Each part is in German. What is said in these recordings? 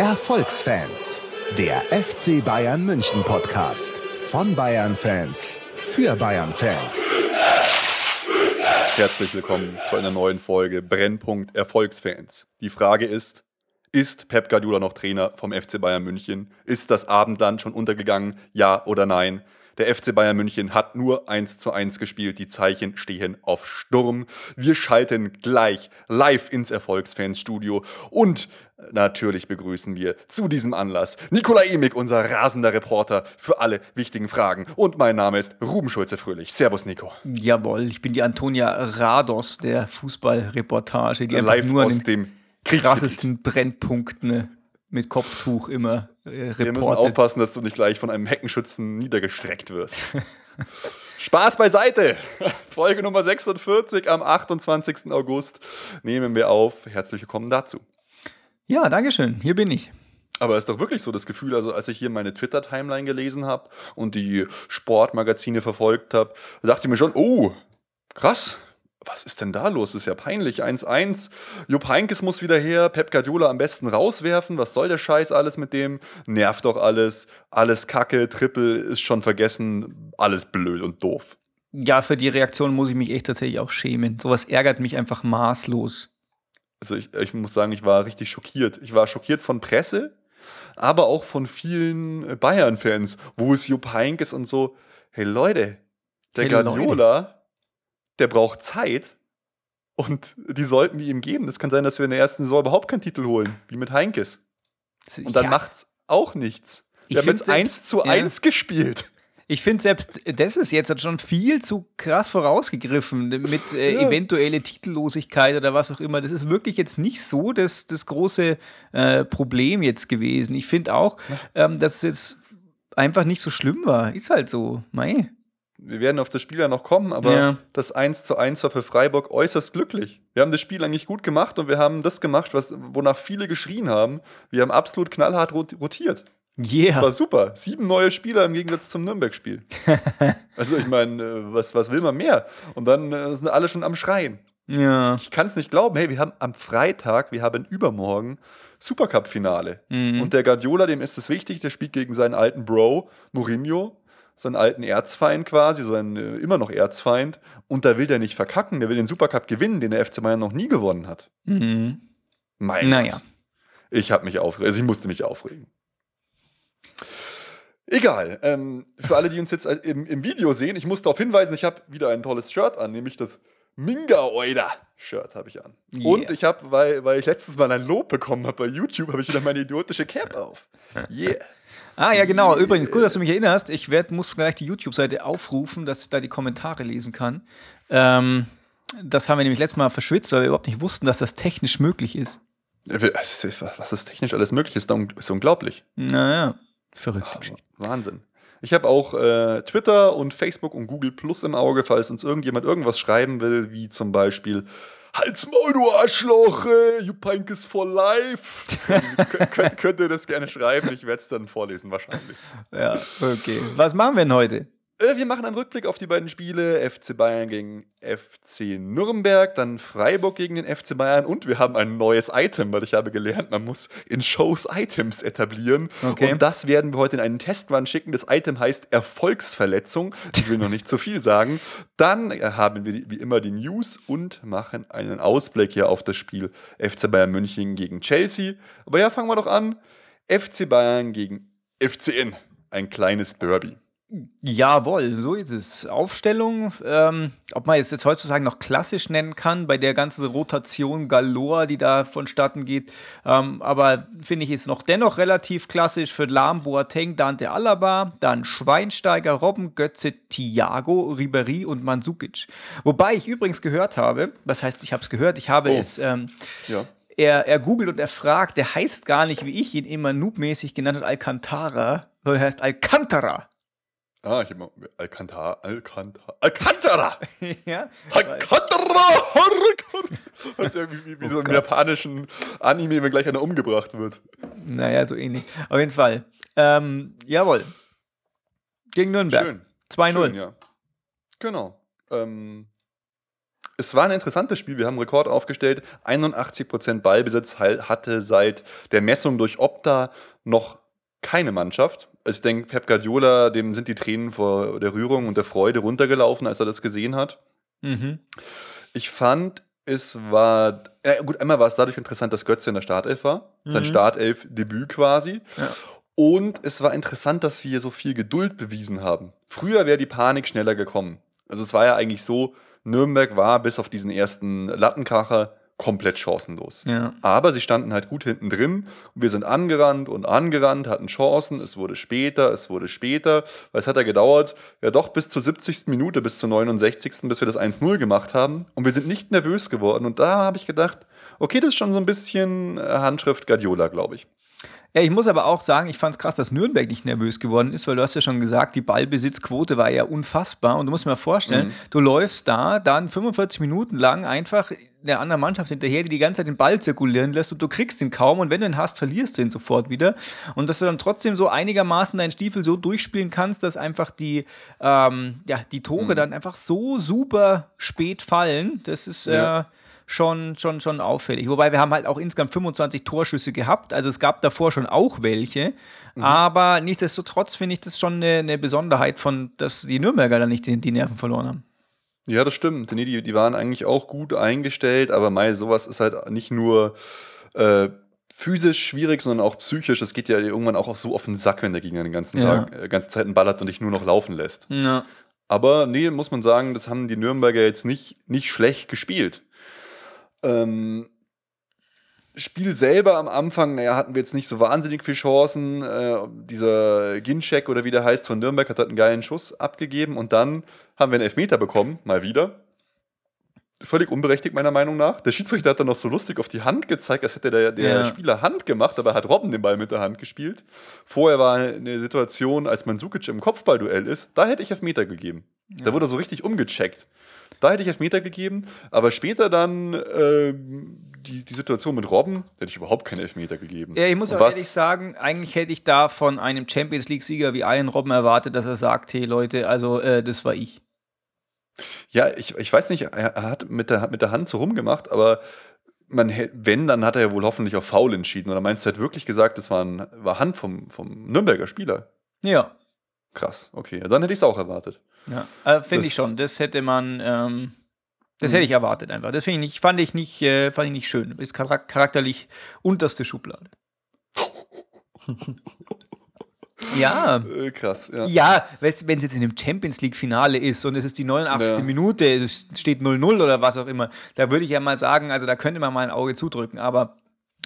Erfolgsfans, der FC Bayern München Podcast von Bayern Fans für Bayern Fans. Herzlich willkommen zu einer neuen Folge Brennpunkt Erfolgsfans. Die Frage ist, ist Pep Guardiola noch Trainer vom FC Bayern München? Ist das Abendland schon untergegangen? Ja oder nein? Der FC Bayern München hat nur 1 zu 1 gespielt. Die Zeichen stehen auf Sturm. Wir schalten gleich live ins Erfolgsfansstudio und natürlich begrüßen wir zu diesem Anlass Nikola Emig, unser rasender Reporter für alle wichtigen Fragen. Und mein Name ist Ruben Schulze-Fröhlich. Servus, Nico. Jawohl, ich bin die Antonia Rados der Fußballreportage, die Live nur aus dem krassesten Brennpunkten mit Kopftuch immer äh, reportet. Wir müssen aufpassen, dass du nicht gleich von einem Heckenschützen niedergestreckt wirst. Spaß beiseite! Folge Nummer 46 am 28. August nehmen wir auf. Herzlich willkommen dazu. Ja, Dankeschön. Hier bin ich. Aber es ist doch wirklich so das Gefühl, also als ich hier meine Twitter-Timeline gelesen habe und die Sportmagazine verfolgt habe, dachte ich mir schon, oh, krass, was ist denn da los? Das ist ja peinlich. 1-1. Jupp Heinkes muss wieder her. Pep Guardiola am besten rauswerfen. Was soll der Scheiß alles mit dem? Nervt doch alles. Alles Kacke. Triple ist schon vergessen. Alles blöd und doof. Ja, für die Reaktion muss ich mich echt tatsächlich auch schämen. Sowas ärgert mich einfach maßlos. Also ich, ich muss sagen, ich war richtig schockiert. Ich war schockiert von Presse, aber auch von vielen Bayern-Fans, wo es Jupp Heinkes und so. Hey Leute, der hey, Guardiola. Leute der braucht Zeit und die sollten wir ihm geben. Das kann sein, dass wir in der ersten Saison überhaupt keinen Titel holen, wie mit Heinkes. Und dann ja. macht's auch nichts. Wir haben jetzt 1 zu 1 ja. gespielt. Ich finde selbst, das ist jetzt schon viel zu krass vorausgegriffen mit äh, ja. eventuelle Titellosigkeit oder was auch immer. Das ist wirklich jetzt nicht so das, das große äh, Problem jetzt gewesen. Ich finde auch, ähm, dass es jetzt einfach nicht so schlimm war. Ist halt so. Mei wir werden auf das Spiel ja noch kommen, aber ja. das 1 zu 1 war für Freiburg äußerst glücklich. Wir haben das Spiel eigentlich gut gemacht und wir haben das gemacht, was, wonach viele geschrien haben. Wir haben absolut knallhart rotiert. Yeah. Das war super. Sieben neue Spieler im Gegensatz zum Nürnberg-Spiel. also, ich meine, äh, was, was will man mehr? Und dann äh, sind alle schon am Schreien. Ja. Ich, ich kann es nicht glauben. Hey, wir haben am Freitag, wir haben übermorgen Supercup-Finale. Mhm. Und der Guardiola, dem ist es wichtig, der spielt gegen seinen alten Bro, Mourinho seinen alten Erzfeind quasi, seinen äh, immer noch Erzfeind. Und da will der nicht verkacken, der will den Supercup gewinnen, den der FC Bayern noch nie gewonnen hat. Mhm. Mein naja. Gott. Ich habe mich aufgeregt, also ich musste mich aufregen. Egal. Ähm, für alle, die uns jetzt im, im Video sehen, ich muss darauf hinweisen, ich habe wieder ein tolles Shirt an, nämlich das Minga Oida Shirt habe ich an. Yeah. Und ich habe, weil, weil ich letztes Mal ein Lob bekommen habe bei YouTube, habe ich wieder meine idiotische Cap auf. Yeah. Ah, ja, genau. Übrigens, gut, dass du mich erinnerst. Ich werd, muss gleich die YouTube-Seite aufrufen, dass ich da die Kommentare lesen kann. Ähm, das haben wir nämlich letztes Mal verschwitzt, weil wir überhaupt nicht wussten, dass das technisch möglich ist. Was ist technisch alles möglich ist, ist unglaublich. Naja, verrückt. Ach, Wahnsinn. Ich habe auch äh, Twitter und Facebook und Google Plus im Auge, falls uns irgendjemand irgendwas schreiben will, wie zum Beispiel Halt's Maul, du Arschloch, äh, you Pinkes for life. könnt, könnt ihr das gerne schreiben, ich werde es dann vorlesen wahrscheinlich. Ja, okay. Was machen wir denn heute? Äh, wir machen einen Rückblick auf die beiden Spiele. FC Bayern gegen FC Nürnberg, dann Freiburg gegen den FC Bayern und wir haben ein neues Item, weil ich habe gelernt, man muss in Shows Items etablieren. Okay. Und das werden wir heute in einen Testwand schicken. Das Item heißt Erfolgsverletzung. Ich will noch nicht zu viel sagen. Dann haben wir wie immer die News und machen einen Ausblick hier auf das Spiel FC Bayern München gegen Chelsea. Aber ja, fangen wir doch an. FC Bayern gegen FCN. Ein kleines Derby. Jawohl, so ist es. Aufstellung, ähm, ob man es jetzt heutzutage noch klassisch nennen kann, bei der ganzen Rotation Galore, die da vonstatten geht. Ähm, aber finde ich, ist noch dennoch relativ klassisch für Lahm, Boateng, Dante Alaba, dann Schweinsteiger, Robben, Götze, Thiago, Ribery und Mandzukic. Wobei ich übrigens gehört habe, was heißt, ich habe es gehört, ich habe oh. es. Ähm, ja. Er, er googelt und er fragt, der heißt gar nicht, wie ich ihn immer noobmäßig genannt habe, Alcantara, sondern er heißt Alcantara. Ah, ich habe Alcantara, Alcantara, Alcantara! ja? Alcantara! Hört sich irgendwie wie, wie oh so ein japanischen Anime, wenn gleich einer umgebracht wird. Naja, so ähnlich. Auf jeden Fall. Ähm, jawohl. Gegen Nürnberg. Schön. 2-0. Ja. Genau. Ähm, es war ein interessantes Spiel. Wir haben einen Rekord aufgestellt. 81% Ballbesitz hatte seit der Messung durch Opta noch keine Mannschaft. Also ich denke, Pep Guardiola, dem sind die Tränen vor der Rührung und der Freude runtergelaufen, als er das gesehen hat. Mhm. Ich fand, es war, ja gut, einmal war es dadurch interessant, dass Götze in der Startelf war. Mhm. Sein Startelf-Debüt quasi. Ja. Und es war interessant, dass wir so viel Geduld bewiesen haben. Früher wäre die Panik schneller gekommen. Also es war ja eigentlich so, Nürnberg war bis auf diesen ersten Lattenkracher komplett chancenlos. Ja. Aber sie standen halt gut hinten drin und wir sind angerannt und angerannt, hatten Chancen. Es wurde später, es wurde später. Weil es hat ja gedauert, ja doch bis zur 70. Minute, bis zur 69. bis wir das 1-0 gemacht haben. Und wir sind nicht nervös geworden. Und da habe ich gedacht, okay, das ist schon so ein bisschen äh, Handschrift Guardiola, glaube ich. Ja, ich muss aber auch sagen, ich fand es krass, dass Nürnberg nicht nervös geworden ist, weil du hast ja schon gesagt, die Ballbesitzquote war ja unfassbar. Und du musst dir mal vorstellen, mhm. du läufst da dann 45 Minuten lang einfach der anderen Mannschaft hinterher, die die ganze Zeit den Ball zirkulieren lässt und du kriegst ihn kaum und wenn du ihn hast, verlierst du ihn sofort wieder. Und dass du dann trotzdem so einigermaßen deinen Stiefel so durchspielen kannst, dass einfach die, ähm, ja, die Tore mhm. dann einfach so super spät fallen, das ist ja. Schon, schon, schon auffällig. Wobei wir haben halt auch insgesamt 25 Torschüsse gehabt. Also es gab davor schon auch welche. Mhm. Aber nichtsdestotrotz finde ich das schon eine, eine, Besonderheit von, dass die Nürnberger da nicht die, die Nerven verloren haben. Ja, das stimmt. Nee, die, die waren eigentlich auch gut eingestellt, aber Mai, sowas ist halt nicht nur äh, physisch schwierig, sondern auch psychisch. Es geht ja irgendwann auch so auf den Sack, wenn der Gegner den ganzen ja. Tag, äh, ganze Zeit einen ballert und dich nur noch laufen lässt. Ja. Aber nee, muss man sagen, das haben die Nürnberger jetzt nicht, nicht schlecht gespielt. Ähm, Spiel selber am Anfang, naja, hatten wir jetzt nicht so wahnsinnig viele Chancen. Äh, dieser Ginczek oder wie der heißt von Nürnberg hat, hat einen geilen Schuss abgegeben und dann haben wir einen Elfmeter bekommen, mal wieder. Völlig unberechtigt, meiner Meinung nach. Der Schiedsrichter hat dann noch so lustig auf die Hand gezeigt, als hätte der, der ja. Spieler Hand gemacht, aber hat Robben den Ball mit der Hand gespielt. Vorher war eine Situation, als Mansukic im Kopfballduell ist, da hätte ich Elfmeter gegeben. Ja. Da wurde er so richtig umgecheckt. Da hätte ich Elfmeter gegeben, aber später dann äh, die, die Situation mit Robben, hätte ich überhaupt keinen Elfmeter gegeben. Ja, ich muss auch ehrlich sagen, eigentlich hätte ich da von einem Champions League-Sieger wie Ian Robben erwartet, dass er sagt, hey Leute, also äh, das war ich. Ja, ich, ich weiß nicht, er hat mit der, mit der Hand so rumgemacht, aber man, wenn, dann hat er ja wohl hoffentlich auf Foul entschieden. Oder meinst du, er hat wirklich gesagt, das war, ein, war Hand vom, vom Nürnberger Spieler? Ja. Krass, okay. Dann hätte ich es auch erwartet. Ja, äh, finde ich schon. Das hätte man, ähm, das hätte ich erwartet einfach. Das ich nicht, fand ich nicht, äh, fand ich nicht schön. Ist charakterlich unterste Schublade. ja. Äh, krass, ja. Ja, weißt, wenn es jetzt in dem Champions League-Finale ist und es ist die 89. Ja. Minute, es steht 0-0 oder was auch immer, da würde ich ja mal sagen, also da könnte man mal ein Auge zudrücken. Aber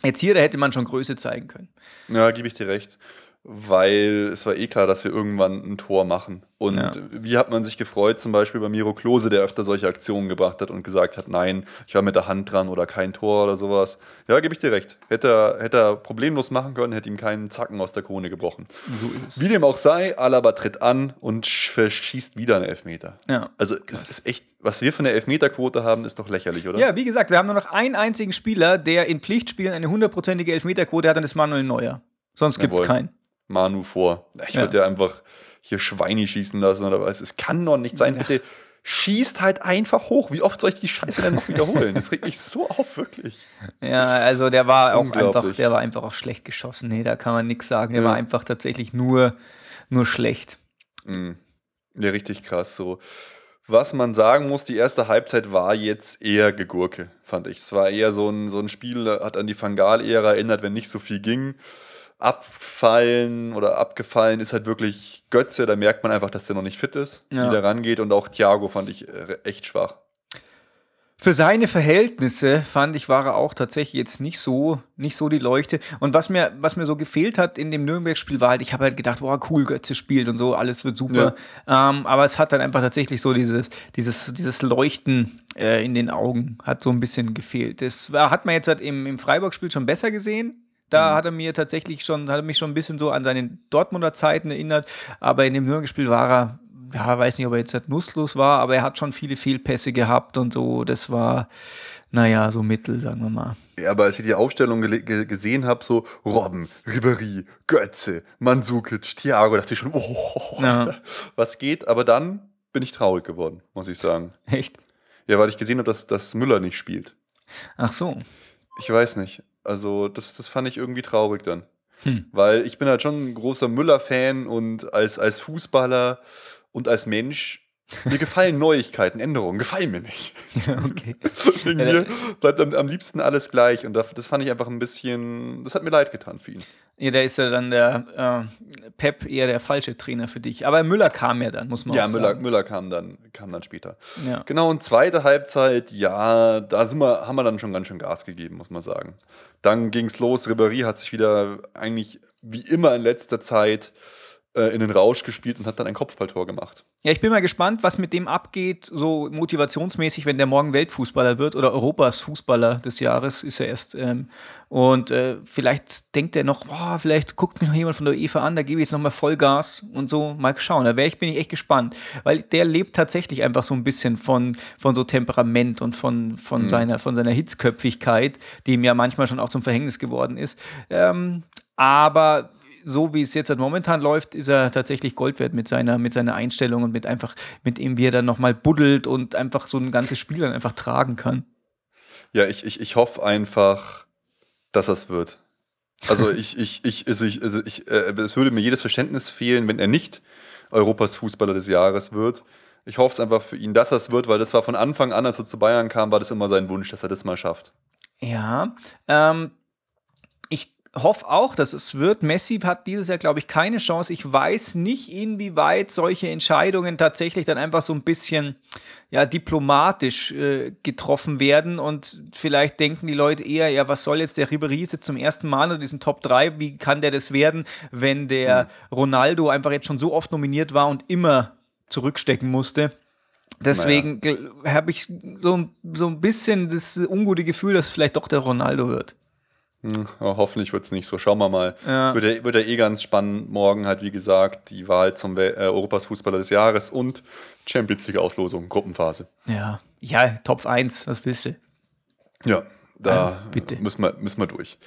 jetzt hier, da hätte man schon Größe zeigen können. Ja, gebe ich dir recht weil es war eh klar, dass wir irgendwann ein Tor machen. Und ja. wie hat man sich gefreut, zum Beispiel bei Miro Klose, der öfter solche Aktionen gebracht hat und gesagt hat, nein, ich war mit der Hand dran oder kein Tor oder sowas. Ja, gebe ich dir recht. Hätte er, hätte er problemlos machen können, hätte ihm keinen Zacken aus der Krone gebrochen. So ist es. Wie dem auch sei, Alaba tritt an und verschießt wieder einen Elfmeter. Ja. Also es ist echt, was wir von der Elfmeterquote haben, ist doch lächerlich, oder? Ja, wie gesagt, wir haben nur noch einen einzigen Spieler, der in Pflichtspielen eine hundertprozentige Elfmeterquote hat, und das ist Manuel Neuer. Sonst gibt es keinen. Manu vor. Ich würde ja einfach hier Schweine schießen lassen oder was. Es kann doch nicht sein. Ja. Bitte schießt halt einfach hoch. Wie oft soll ich die Scheiße denn noch wiederholen? Das regt mich so auf, wirklich. Ja, also der war auch einfach, der war einfach auch schlecht geschossen. Nee, da kann man nichts sagen. Der ja. war einfach tatsächlich nur, nur schlecht. Mhm. Ja, richtig krass. So. Was man sagen muss, die erste Halbzeit war jetzt eher Gegurke, fand ich. Es war eher so ein, so ein Spiel, hat an die Fangal-Ära erinnert, wenn nicht so viel ging abfallen oder abgefallen ist halt wirklich Götze. Da merkt man einfach, dass der noch nicht fit ist, ja. wie der rangeht. Und auch Thiago fand ich äh, echt schwach. Für seine Verhältnisse fand ich, war er auch tatsächlich jetzt nicht so, nicht so die Leuchte. Und was mir, was mir so gefehlt hat in dem Nürnberg-Spiel war halt, ich habe halt gedacht, wow, cool, Götze spielt und so, alles wird super. Ja. Ähm, aber es hat dann einfach tatsächlich so dieses, dieses, dieses Leuchten äh, in den Augen hat so ein bisschen gefehlt. Das war, hat man jetzt halt im, im Freiburg-Spiel schon besser gesehen. Da mhm. hat er mir tatsächlich schon, hat er mich schon ein bisschen so an seine Dortmunder Zeiten erinnert. Aber in dem Nürnberg-Spiel war er, ja, weiß nicht, ob er jetzt halt nutzlos war, aber er hat schon viele Fehlpässe gehabt und so. Das war, naja, so mittel, sagen wir mal. Ja, aber als ich die Aufstellung ge gesehen habe, so Robben, Ribéry, Götze, Mandzukic, Thiago, dachte ich schon, oh, ja. was geht? Aber dann bin ich traurig geworden, muss ich sagen. Echt? Ja, weil ich gesehen habe, dass, dass Müller nicht spielt. Ach so. Ich weiß nicht. Also, das, das fand ich irgendwie traurig dann. Hm. Weil ich bin halt schon ein großer Müller-Fan und als, als Fußballer und als Mensch mir gefallen Neuigkeiten, Änderungen, gefallen mir nicht. okay. Wegen mir bleibt am, am, liebsten alles gleich. Und das fand ich einfach ein bisschen, das hat mir leid getan für ihn. Ja, da ist ja dann der äh, Pep eher der falsche Trainer für dich. Aber Müller kam ja dann, muss man ja, auch Müller, sagen. Ja, Müller kam dann, kam dann später. Ja. Genau, und zweite Halbzeit, ja, da sind wir, haben wir dann schon ganz schön Gas gegeben, muss man sagen. Dann ging es los. Ribéry hat sich wieder eigentlich wie immer in letzter Zeit in den Rausch gespielt und hat dann ein Kopfballtor gemacht. Ja, ich bin mal gespannt, was mit dem abgeht, so motivationsmäßig, wenn der morgen Weltfußballer wird oder Europas Fußballer des Jahres ist er erst. Ähm, und äh, vielleicht denkt er noch, boah, vielleicht guckt mich noch jemand von der UEFA an, da gebe ich jetzt nochmal Vollgas und so. Mal schauen. Da wäre ich, bin ich echt gespannt. Weil der lebt tatsächlich einfach so ein bisschen von, von so Temperament und von, von, mhm. seiner, von seiner Hitzköpfigkeit, die ihm ja manchmal schon auch zum Verhängnis geworden ist. Ähm, aber so wie es jetzt halt momentan läuft, ist er tatsächlich Gold wert mit seiner, mit seiner Einstellung und mit einfach, mit ihm, wie er dann nochmal buddelt und einfach so ein ganzes Spiel dann einfach tragen kann. Ja, ich, ich, ich hoffe einfach, dass das wird. Also ich, ich, ich, also ich, also ich, äh, es würde mir jedes Verständnis fehlen, wenn er nicht Europas Fußballer des Jahres wird. Ich hoffe es einfach für ihn, dass das wird, weil das war von Anfang an, als er zu Bayern kam, war das immer sein Wunsch, dass er das mal schafft. Ja, ähm, hoffe auch, dass es wird. Messi hat dieses Jahr, glaube ich, keine Chance. Ich weiß nicht, inwieweit solche Entscheidungen tatsächlich dann einfach so ein bisschen ja, diplomatisch äh, getroffen werden und vielleicht denken die Leute eher, ja, was soll jetzt der Ribéry jetzt zum ersten Mal in diesen Top 3, wie kann der das werden, wenn der mhm. Ronaldo einfach jetzt schon so oft nominiert war und immer zurückstecken musste. Deswegen naja. habe ich so, so ein bisschen das ungute Gefühl, dass vielleicht doch der Ronaldo wird. Hm, hoffentlich wird es nicht so. Schauen wir mal. Ja. Wird, ja, wird ja eh ganz spannend. Morgen halt, wie gesagt, die Wahl zum äh, Europas Fußballer des Jahres und Champions League-Auslosung, Gruppenphase. Ja, ja, Top 1, was willst du? Ja, da also, bitte. Müssen, wir, müssen wir durch.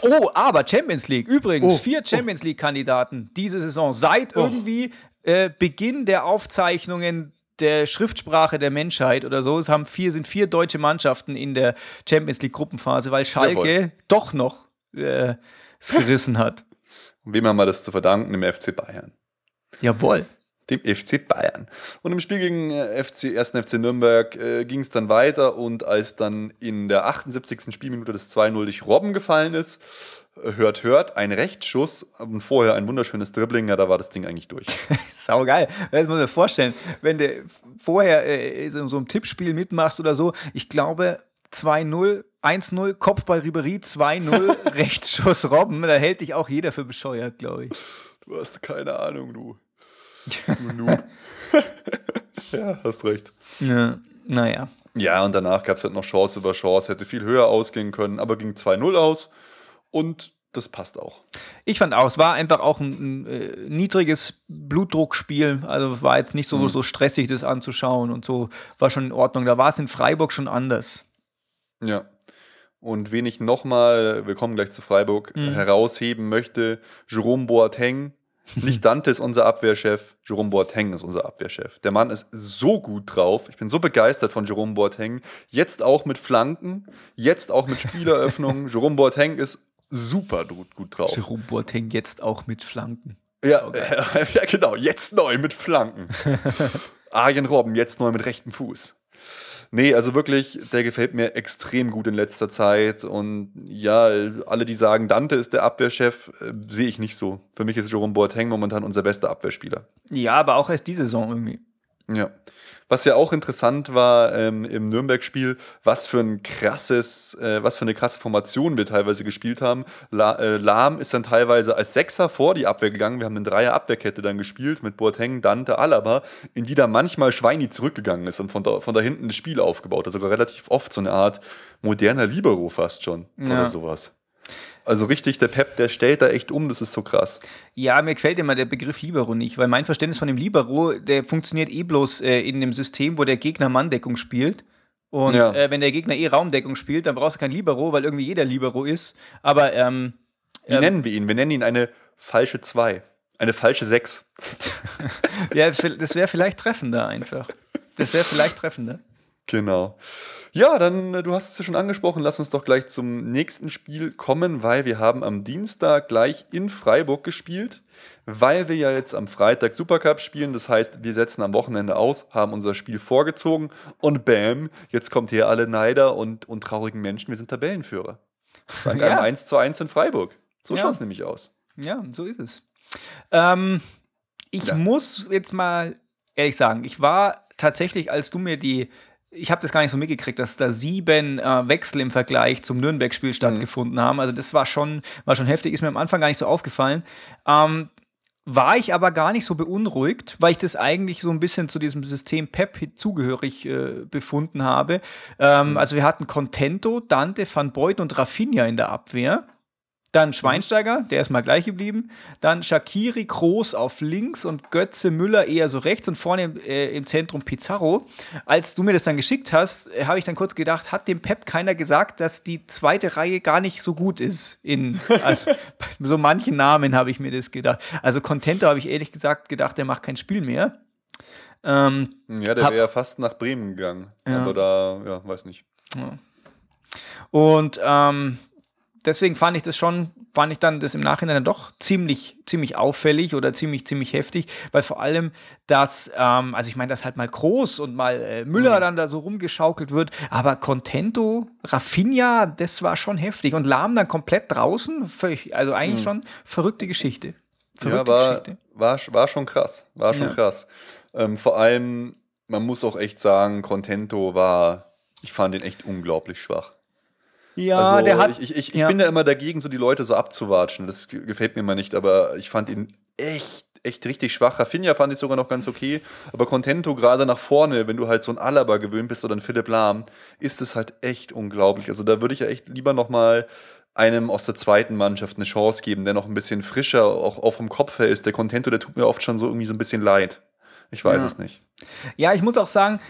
Oh, aber Champions League. Übrigens, oh, vier oh. Champions League-Kandidaten diese Saison. Seit oh. irgendwie äh, Beginn der Aufzeichnungen der Schriftsprache der Menschheit oder so. Es haben vier, sind vier deutsche Mannschaften in der Champions League Gruppenphase, weil Schalke Jawohl. doch noch äh, es gerissen hat. Und wem haben wir das zu verdanken? Dem FC Bayern. Jawohl. Dem FC Bayern. Und im Spiel gegen FC, 1. FC Nürnberg äh, ging es dann weiter und als dann in der 78. Spielminute das 2-0 durch Robben gefallen ist, hört, hört, ein Rechtsschuss und vorher ein wunderschönes Dribbling, ja, da war das Ding eigentlich durch. Sau geil. Das muss man sich vorstellen, wenn du vorher äh, so, so einem Tippspiel mitmachst oder so, ich glaube 2-0, 1-0, Kopfball Ribery, 2-0, Rechtsschuss Robben, da hält dich auch jeder für bescheuert, glaube ich. Du hast keine Ahnung, du. du ja, hast recht. Ja, naja. Ja, und danach gab es halt noch Chance über Chance, hätte viel höher ausgehen können, aber ging 2-0 aus. Und das passt auch. Ich fand auch, es war einfach auch ein, ein äh, niedriges Blutdruckspiel. Also war jetzt nicht so, mhm. so stressig, das anzuschauen und so war schon in Ordnung. Da war es in Freiburg schon anders. Ja. Und wen ich nochmal, wir kommen gleich zu Freiburg, mhm. herausheben möchte, Jerome Boateng. Nicht Dante ist unser Abwehrchef, Jerome Boateng ist unser Abwehrchef. Der Mann ist so gut drauf. Ich bin so begeistert von Jerome Boateng. Jetzt auch mit Flanken, jetzt auch mit Spieleröffnungen. Jerome Boateng ist super gut, gut drauf. Jerome Boateng jetzt auch mit Flanken. Ja, okay. ja genau, jetzt neu mit Flanken. Arjen Robben jetzt neu mit rechtem Fuß. Nee, also wirklich, der gefällt mir extrem gut in letzter Zeit. Und ja, alle, die sagen, Dante ist der Abwehrchef, äh, sehe ich nicht so. Für mich ist Jerome Boateng momentan unser bester Abwehrspieler. Ja, aber auch erst diese Saison irgendwie. Ja. Was ja auch interessant war ähm, im Nürnberg-Spiel, was für ein krasses, äh, was für eine krasse Formation wir teilweise gespielt haben. La äh, Lahm ist dann teilweise als Sechser vor die Abwehr gegangen. Wir haben eine Dreier-Abwehrkette dann gespielt mit Boateng, Dante, Alaba, in die da manchmal Schweini zurückgegangen ist und von da, von da hinten das Spiel aufgebaut hat. Sogar relativ oft so eine Art moderner Libero fast schon ja. oder sowas. Also richtig, der Pep, der stellt da echt um, das ist so krass. Ja, mir gefällt immer der Begriff Libero nicht, weil mein Verständnis von dem Libero, der funktioniert eh bloß äh, in dem System, wo der Gegner Manndeckung spielt. Und ja. äh, wenn der Gegner eh Raumdeckung spielt, dann brauchst du kein Libero, weil irgendwie jeder Libero ist. Aber ähm, Wie ähm, nennen wir ihn? Wir nennen ihn eine falsche 2. Eine falsche 6. ja, das wäre vielleicht treffender einfach. Das wäre vielleicht treffender. Genau. Ja, dann, äh, du hast es ja schon angesprochen, lass uns doch gleich zum nächsten Spiel kommen, weil wir haben am Dienstag gleich in Freiburg gespielt, weil wir ja jetzt am Freitag Supercup spielen. Das heißt, wir setzen am Wochenende aus, haben unser Spiel vorgezogen und bam, jetzt kommt hier alle Neider und, und traurigen Menschen, wir sind Tabellenführer. Bei ja. 1 zu 1 in Freiburg. So ja. schaut es nämlich aus. Ja, so ist es. Ähm, ich ja. muss jetzt mal ehrlich sagen, ich war tatsächlich, als du mir die ich habe das gar nicht so mitgekriegt, dass da sieben äh, Wechsel im Vergleich zum Nürnberg-Spiel stattgefunden mhm. haben. Also das war schon, war schon heftig, ist mir am Anfang gar nicht so aufgefallen. Ähm, war ich aber gar nicht so beunruhigt, weil ich das eigentlich so ein bisschen zu diesem System PEP zugehörig äh, befunden habe. Ähm, mhm. Also wir hatten Contento, Dante, Van Beuten und Rafinha in der Abwehr. Dann Schweinsteiger, der ist mal gleich geblieben. Dann Shakiri Groß auf links und Götze Müller eher so rechts und vorne äh, im Zentrum Pizarro. Als du mir das dann geschickt hast, äh, habe ich dann kurz gedacht, hat dem Pep keiner gesagt, dass die zweite Reihe gar nicht so gut ist. In also, so manchen Namen habe ich mir das gedacht. Also Contento habe ich ehrlich gesagt gedacht, der macht kein Spiel mehr. Ähm, ja, der wäre ja fast nach Bremen gegangen. Ja. Aber da, ja, weiß nicht. Ja. Und ähm, deswegen fand ich das schon, fand ich dann das im Nachhinein dann doch ziemlich, ziemlich auffällig oder ziemlich, ziemlich heftig, weil vor allem das, ähm, also ich meine, dass halt mal groß und mal äh, Müller mhm. dann da so rumgeschaukelt wird, aber Contento, Rafinha, das war schon heftig und Lahm dann komplett draußen, völlig, also eigentlich mhm. schon verrückte Geschichte. Verrückte ja, war, Geschichte. War, war schon krass, war schon ja. krass. Ähm, vor allem, man muss auch echt sagen, Contento war, ich fand ihn echt unglaublich schwach. Ja, also, der hat. Ich, ich, ich ja. bin ja immer dagegen, so die Leute so abzuwatschen. Das gefällt mir immer nicht, aber ich fand ihn echt, echt richtig schwach. Rafinha fand ich sogar noch ganz okay, aber Contento gerade nach vorne, wenn du halt so ein Alaba gewöhnt bist oder ein Philipp Lahm, ist es halt echt unglaublich. Also da würde ich ja echt lieber nochmal einem aus der zweiten Mannschaft eine Chance geben, der noch ein bisschen frischer, auch, auch vom Kopf her ist. Der Contento, der tut mir oft schon so irgendwie so ein bisschen leid. Ich weiß ja. es nicht. Ja, ich muss auch sagen,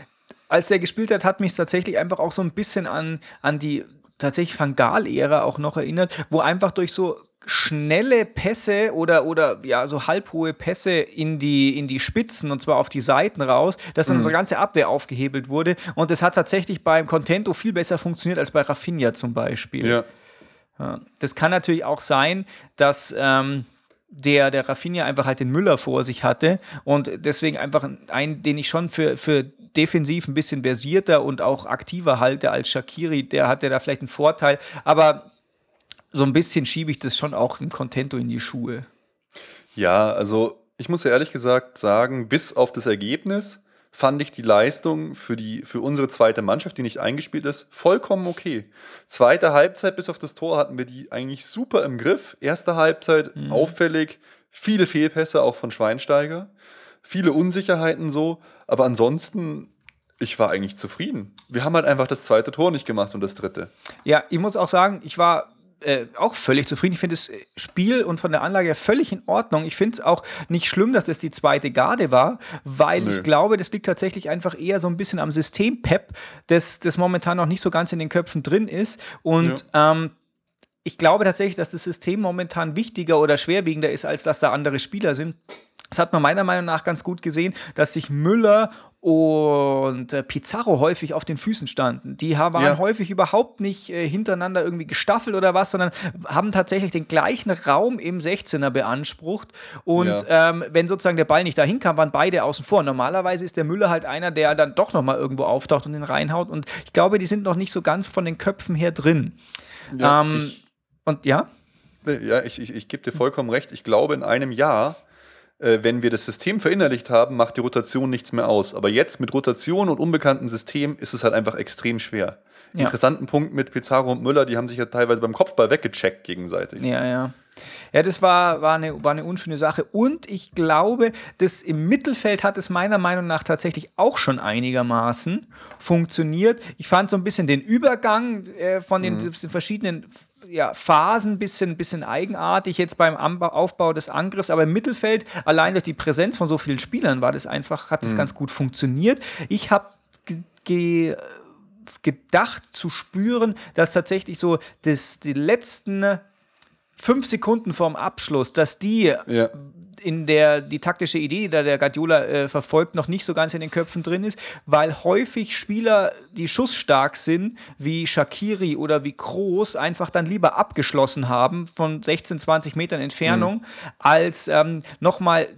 als der gespielt hat, hat mich tatsächlich einfach auch so ein bisschen an, an die tatsächlich Van Gaal-Ära auch noch erinnert, wo einfach durch so schnelle Pässe oder, oder ja, so halbhohe Pässe in die, in die Spitzen und zwar auf die Seiten raus, dass dann mhm. unsere ganze Abwehr aufgehebelt wurde. Und das hat tatsächlich beim Contento viel besser funktioniert als bei Rafinha zum Beispiel. Ja. ja. Das kann natürlich auch sein, dass. Ähm, der, der Rafinha einfach halt den Müller vor sich hatte und deswegen einfach einen, den ich schon für, für defensiv ein bisschen versierter und auch aktiver halte als Shakiri, der hatte da vielleicht einen Vorteil, aber so ein bisschen schiebe ich das schon auch im Contento in die Schuhe. Ja, also ich muss ja ehrlich gesagt sagen, bis auf das Ergebnis fand ich die Leistung für, die, für unsere zweite Mannschaft, die nicht eingespielt ist, vollkommen okay. Zweite Halbzeit bis auf das Tor hatten wir die eigentlich super im Griff. Erste Halbzeit mhm. auffällig, viele Fehlpässe auch von Schweinsteiger, viele Unsicherheiten so, aber ansonsten ich war eigentlich zufrieden. Wir haben halt einfach das zweite Tor nicht gemacht und das dritte. Ja, ich muss auch sagen, ich war äh, auch völlig zufrieden. Ich finde das Spiel und von der Anlage her völlig in Ordnung. Ich finde es auch nicht schlimm, dass das die zweite Garde war, weil Nö. ich glaube, das liegt tatsächlich einfach eher so ein bisschen am System Pep, das, das momentan noch nicht so ganz in den Köpfen drin ist. Und ja. ähm, ich glaube tatsächlich, dass das System momentan wichtiger oder schwerwiegender ist, als dass da andere Spieler sind. Das hat man meiner Meinung nach ganz gut gesehen, dass sich Müller und äh, Pizarro häufig auf den Füßen standen. Die waren ja. häufig überhaupt nicht äh, hintereinander irgendwie gestaffelt oder was, sondern haben tatsächlich den gleichen Raum im 16er beansprucht. Und ja. ähm, wenn sozusagen der Ball nicht dahin kam, waren beide außen vor. Normalerweise ist der Müller halt einer, der dann doch nochmal irgendwo auftaucht und den reinhaut. Und ich glaube, die sind noch nicht so ganz von den Köpfen her drin. Ja, ähm, und ja? Ja, ich, ich, ich gebe dir vollkommen recht. Ich glaube, in einem Jahr wenn wir das System verinnerlicht haben, macht die Rotation nichts mehr aus. Aber jetzt mit Rotation und unbekanntem System ist es halt einfach extrem schwer. Ja. Interessanten Punkt mit Pizarro und Müller, die haben sich ja teilweise beim Kopfball weggecheckt gegenseitig. Ja, ja. Ja, das war, war, eine, war eine unschöne Sache. Und ich glaube, dass im Mittelfeld hat es meiner Meinung nach tatsächlich auch schon einigermaßen funktioniert. Ich fand so ein bisschen den Übergang äh, von den, mhm. verschiedenen ja, Phasen ein bisschen, bisschen eigenartig jetzt beim Aufbau des Angriffs, aber im Mittelfeld, allein durch die Präsenz von so vielen Spielern, war das einfach, hat das mhm. ganz gut funktioniert. Ich habe ge gedacht zu spüren, dass tatsächlich so das, die letzten fünf Sekunden vorm Abschluss, dass die ja. in der die taktische Idee, die da der Guardiola äh, verfolgt, noch nicht so ganz in den Köpfen drin ist, weil häufig Spieler, die schussstark sind, wie Shakiri oder wie Kroos, einfach dann lieber abgeschlossen haben von 16, 20 Metern Entfernung, mhm. als ähm, nochmal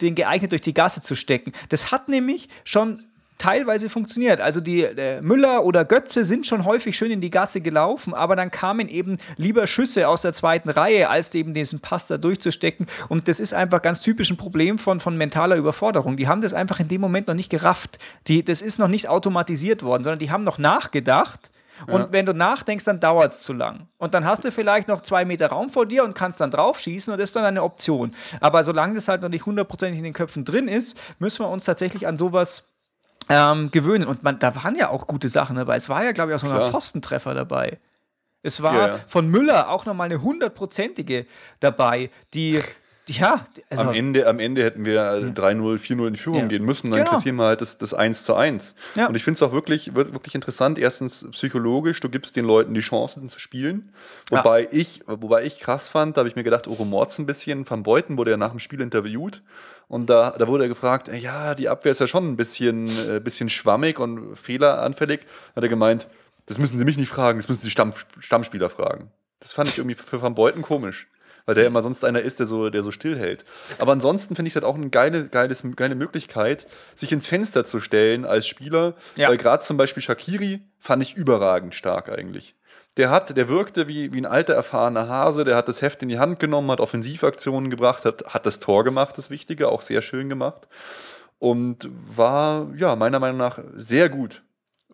den geeignet durch die Gasse zu stecken. Das hat nämlich schon teilweise funktioniert. Also die äh, Müller oder Götze sind schon häufig schön in die Gasse gelaufen, aber dann kamen eben lieber Schüsse aus der zweiten Reihe, als eben diesen Pass da durchzustecken. Und das ist einfach ganz typisch ein Problem von, von mentaler Überforderung. Die haben das einfach in dem Moment noch nicht gerafft. Die, das ist noch nicht automatisiert worden, sondern die haben noch nachgedacht. Und ja. wenn du nachdenkst, dann dauert es zu lang. Und dann hast du vielleicht noch zwei Meter Raum vor dir und kannst dann drauf schießen und das ist dann eine Option. Aber solange das halt noch nicht hundertprozentig in den Köpfen drin ist, müssen wir uns tatsächlich an sowas ähm, gewöhnen. Und man, da waren ja auch gute Sachen dabei. Es war ja, glaube ich, auch so ein Pfostentreffer dabei. Es war ja, ja. von Müller auch nochmal eine hundertprozentige dabei, die ja, also am, Ende, am Ende hätten wir ja. 3-0, 4-0 in Führung ja. gehen müssen, dann genau. kassieren wir halt das, das 1 zu 1. Ja. Und ich finde es auch wirklich, wirklich interessant, erstens psychologisch, du gibst den Leuten die Chancen zu spielen. Wobei, ich, wobei ich krass fand, da habe ich mir gedacht, Oro Mords ein bisschen, Van Beuten wurde ja nach dem Spiel interviewt und da, da wurde er gefragt, ja, die Abwehr ist ja schon ein bisschen, äh, bisschen schwammig und fehleranfällig. Hat er gemeint, das müssen Sie mich nicht fragen, das müssen Sie Stamm, Stammspieler fragen. Das fand ich irgendwie für Van Beuten komisch weil der immer sonst einer ist, der so, der so stillhält. Aber ansonsten finde ich das auch eine geile, geiles, geile Möglichkeit, sich ins Fenster zu stellen als Spieler. Ja. Weil gerade zum Beispiel Shakiri fand ich überragend stark eigentlich. Der hat, der wirkte wie, wie ein alter, erfahrener Hase, der hat das Heft in die Hand genommen, hat Offensivaktionen gebracht, hat, hat das Tor gemacht, das Wichtige, auch sehr schön gemacht. Und war, ja, meiner Meinung nach sehr gut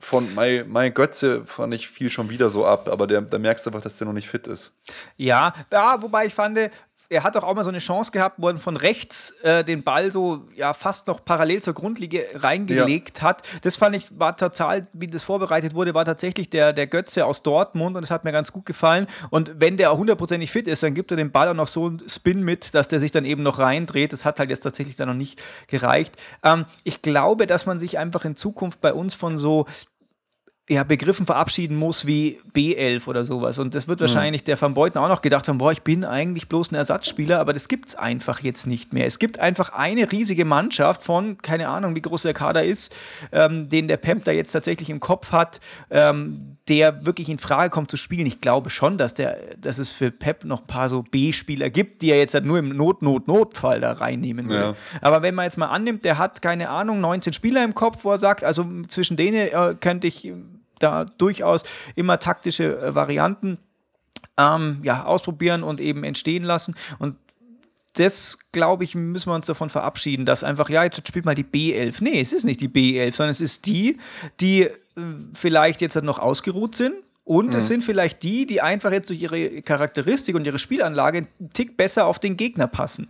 von Mai, Mai Götze fand ich viel schon wieder so ab, aber der, da merkst du einfach, dass der noch nicht fit ist. Ja, ja wobei ich fand, er hat doch auch mal so eine Chance gehabt, wo er von rechts äh, den Ball so ja fast noch parallel zur Grundlinie reingelegt ja. hat. Das fand ich, war total, wie das vorbereitet wurde, war tatsächlich der, der Götze aus Dortmund und das hat mir ganz gut gefallen. Und wenn der auch hundertprozentig fit ist, dann gibt er dem Ball auch noch so einen Spin mit, dass der sich dann eben noch reindreht. Das hat halt jetzt tatsächlich dann noch nicht gereicht. Ähm, ich glaube, dass man sich einfach in Zukunft bei uns von so ja, Begriffen verabschieden muss wie B11 oder sowas. Und das wird mhm. wahrscheinlich der Van Beuten auch noch gedacht haben, boah, ich bin eigentlich bloß ein Ersatzspieler, aber das gibt es einfach jetzt nicht mehr. Es gibt einfach eine riesige Mannschaft von, keine Ahnung, wie groß der Kader ist, ähm, den der Pep da jetzt tatsächlich im Kopf hat, ähm, der wirklich in Frage kommt zu spielen. Ich glaube schon, dass, der, dass es für Pep noch ein paar so B-Spieler gibt, die er jetzt halt nur im Not-Not-Notfall da reinnehmen will. Ja. Aber wenn man jetzt mal annimmt, der hat, keine Ahnung, 19 Spieler im Kopf, wo er sagt, also zwischen denen äh, könnte ich da durchaus immer taktische äh, Varianten ähm, ja, ausprobieren und eben entstehen lassen. Und das, glaube ich, müssen wir uns davon verabschieden, dass einfach, ja, jetzt spielt mal die B11. Nee, es ist nicht die B11, sondern es ist die, die äh, vielleicht jetzt noch ausgeruht sind. Und mhm. es sind vielleicht die, die einfach jetzt durch ihre Charakteristik und ihre Spielanlage einen Tick besser auf den Gegner passen.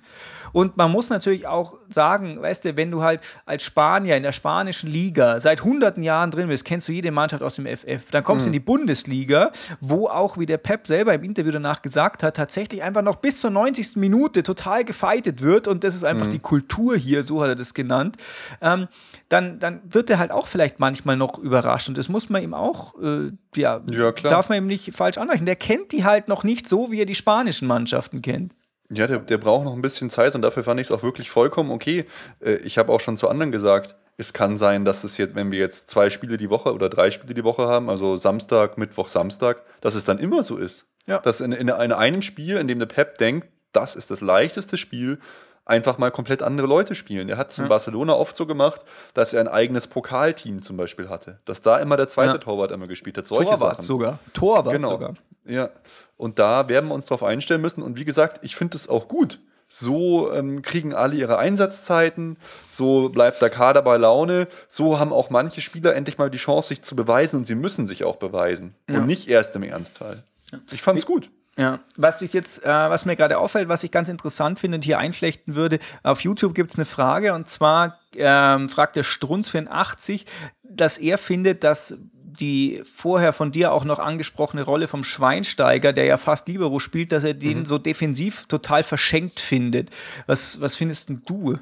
Und man muss natürlich auch sagen, weißt du, wenn du halt als Spanier in der spanischen Liga seit hunderten Jahren drin bist, kennst du jede Mannschaft aus dem FF. Dann kommst du mhm. in die Bundesliga, wo auch, wie der Pep selber im Interview danach gesagt hat, tatsächlich einfach noch bis zur 90. Minute total gefeitet wird. Und das ist einfach mhm. die Kultur hier, so hat er das genannt. Ähm, dann, dann wird er halt auch vielleicht manchmal noch überrascht. Und das muss man ihm auch, äh, ja, ja darf man ihm nicht falsch anrechnen. Der kennt die halt noch nicht so, wie er die spanischen Mannschaften kennt. Ja, der, der braucht noch ein bisschen Zeit und dafür fand ich es auch wirklich vollkommen okay. Äh, ich habe auch schon zu anderen gesagt, es kann sein, dass es jetzt, wenn wir jetzt zwei Spiele die Woche oder drei Spiele die Woche haben, also Samstag, Mittwoch, Samstag, dass es dann immer so ist. Ja. Dass in, in, in einem Spiel, in dem der Pep denkt, das ist das leichteste Spiel, einfach mal komplett andere Leute spielen. Er hat es in Barcelona oft so gemacht, dass er ein eigenes Pokalteam zum Beispiel hatte. Dass da immer der zweite ja. Torwart immer gespielt hat. Solche Torwart Sachen. sogar. Torwart genau. sogar. Ja. Und da werden wir uns darauf einstellen müssen. Und wie gesagt, ich finde es auch gut. So ähm, kriegen alle ihre Einsatzzeiten, so bleibt der Kader bei Laune, so haben auch manche Spieler endlich mal die Chance, sich zu beweisen und sie müssen sich auch beweisen. Ja. Und nicht erst im Ernstfall. Ich fand es gut. Ja, was ich jetzt, äh, was mir gerade auffällt, was ich ganz interessant finde und hier einflechten würde, auf YouTube gibt es eine Frage und zwar ähm, fragt der Strunz84, dass er findet, dass die vorher von dir auch noch angesprochene Rolle vom Schweinsteiger, der ja fast Libero spielt, dass er den mhm. so defensiv total verschenkt findet. Was, was findest du?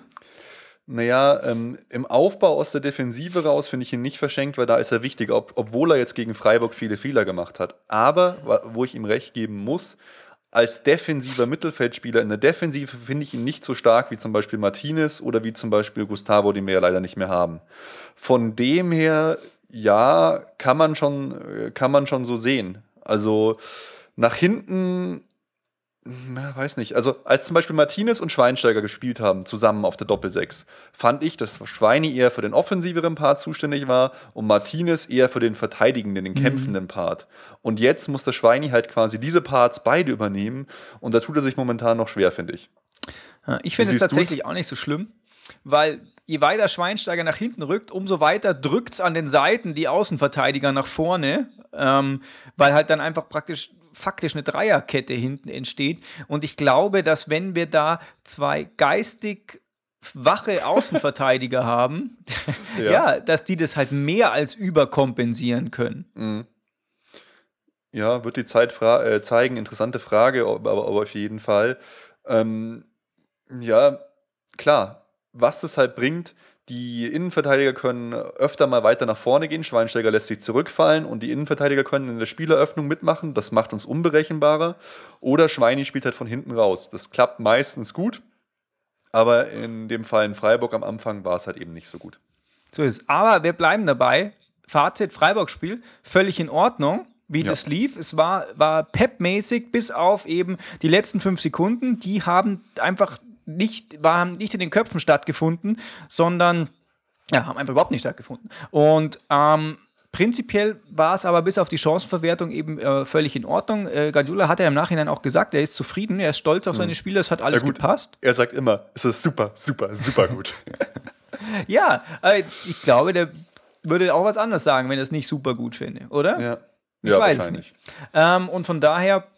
Naja, ähm, im Aufbau aus der Defensive raus finde ich ihn nicht verschenkt, weil da ist er wichtig, ob, obwohl er jetzt gegen Freiburg viele Fehler gemacht hat. Aber, wo ich ihm recht geben muss, als defensiver Mittelfeldspieler in der Defensive finde ich ihn nicht so stark wie zum Beispiel Martinez oder wie zum Beispiel Gustavo, den wir ja leider nicht mehr haben. Von dem her, ja, kann man schon, kann man schon so sehen. Also nach hinten na, weiß nicht. Also, als zum Beispiel Martinez und Schweinsteiger gespielt haben, zusammen auf der Doppelsechs, fand ich, dass Schweini eher für den offensiveren Part zuständig war und Martinez eher für den verteidigenden, den mhm. kämpfenden Part. Und jetzt muss der Schweini halt quasi diese Parts beide übernehmen und da tut er sich momentan noch schwer, finde ich. Ich finde es tatsächlich du's? auch nicht so schlimm, weil je weiter Schweinsteiger nach hinten rückt, umso weiter drückt es an den Seiten die Außenverteidiger nach vorne, ähm, weil halt dann einfach praktisch faktisch eine Dreierkette hinten entsteht. Und ich glaube, dass wenn wir da zwei geistig wache Außenverteidiger haben, ja. ja. dass die das halt mehr als überkompensieren können. Mhm. Ja, wird die Zeit äh, zeigen. Interessante Frage, aber, aber auf jeden Fall. Ähm, ja, klar, was das halt bringt, die Innenverteidiger können öfter mal weiter nach vorne gehen. Schweinsteiger lässt sich zurückfallen und die Innenverteidiger können in der Spieleröffnung mitmachen. Das macht uns unberechenbarer. Oder Schweini spielt halt von hinten raus. Das klappt meistens gut. Aber in dem Fall in Freiburg am Anfang war es halt eben nicht so gut. So ist es. Aber wir bleiben dabei. Fazit: Freiburg-Spiel völlig in Ordnung wie ja. das lief. Es war, war Pep-mäßig bis auf eben die letzten fünf Sekunden. Die haben einfach nicht, waren nicht in den Köpfen stattgefunden, sondern ja, haben einfach überhaupt nicht stattgefunden. Und ähm, Prinzipiell war es aber bis auf die Chancenverwertung eben äh, völlig in Ordnung. Äh, Guardiola hat ja im Nachhinein auch gesagt, er ist zufrieden, er ist stolz auf seine mhm. Spiele, es hat alles ja gepasst. Er sagt immer, es ist super, super, super gut. ja, äh, ich glaube, der würde auch was anderes sagen, wenn er es nicht super gut finde, oder? Ja, ich ja, weiß es nicht. Ähm, und von daher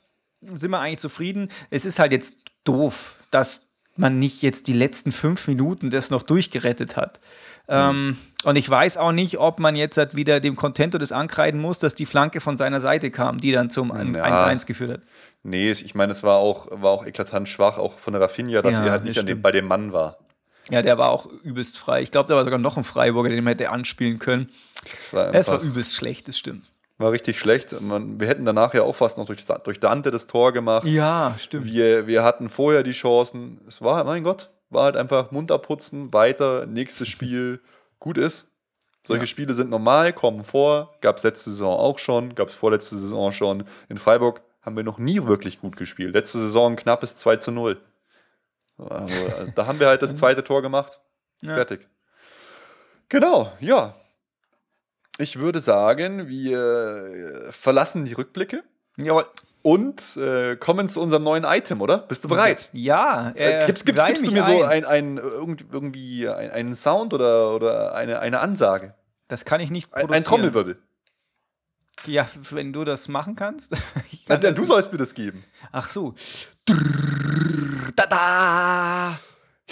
sind wir eigentlich zufrieden. Es ist halt jetzt doof, dass man nicht jetzt die letzten fünf Minuten das noch durchgerettet hat. Mhm. Ähm, und ich weiß auch nicht, ob man jetzt halt wieder dem Contento das ankreiden muss, dass die Flanke von seiner Seite kam, die dann zum 1-1 ja. geführt hat. Nee, ich meine, es war auch, war auch eklatant schwach, auch von der Rafinha, dass ja, sie halt nicht dem, bei dem Mann war. Ja, der war auch übelst frei. Ich glaube, da war sogar noch ein Freiburger, den man hätte anspielen können. Es war, war übelst schlecht, das stimmt war richtig schlecht. Man, wir hätten danach ja auch fast noch durch, durch Dante das Tor gemacht. Ja, stimmt. Wir, wir hatten vorher die Chancen. Es war, mein Gott, war halt einfach munter putzen, weiter, nächstes Spiel, gut ist. Solche ja. Spiele sind normal, kommen vor. Gab es letzte Saison auch schon, gab es vorletzte Saison schon. In Freiburg haben wir noch nie wirklich gut gespielt. Letzte Saison knappes 2 zu 0. Also, also, da haben wir halt das zweite Tor gemacht. Ja. Fertig. Genau, ja. Ich würde sagen, wir äh, verlassen die Rückblicke. Jawohl. Und äh, kommen zu unserem neuen Item, oder? Bist du bereit? Ja. Äh, gibst, gibst, gibst du mir so ein, ein, irgendwie einen Sound oder, oder eine, eine Ansage? Das kann ich nicht produzieren. Ein, ein Trommelwirbel. Ja, wenn du das machen kannst. Kann Na, du sollst mir das geben. Ach so. Da, da.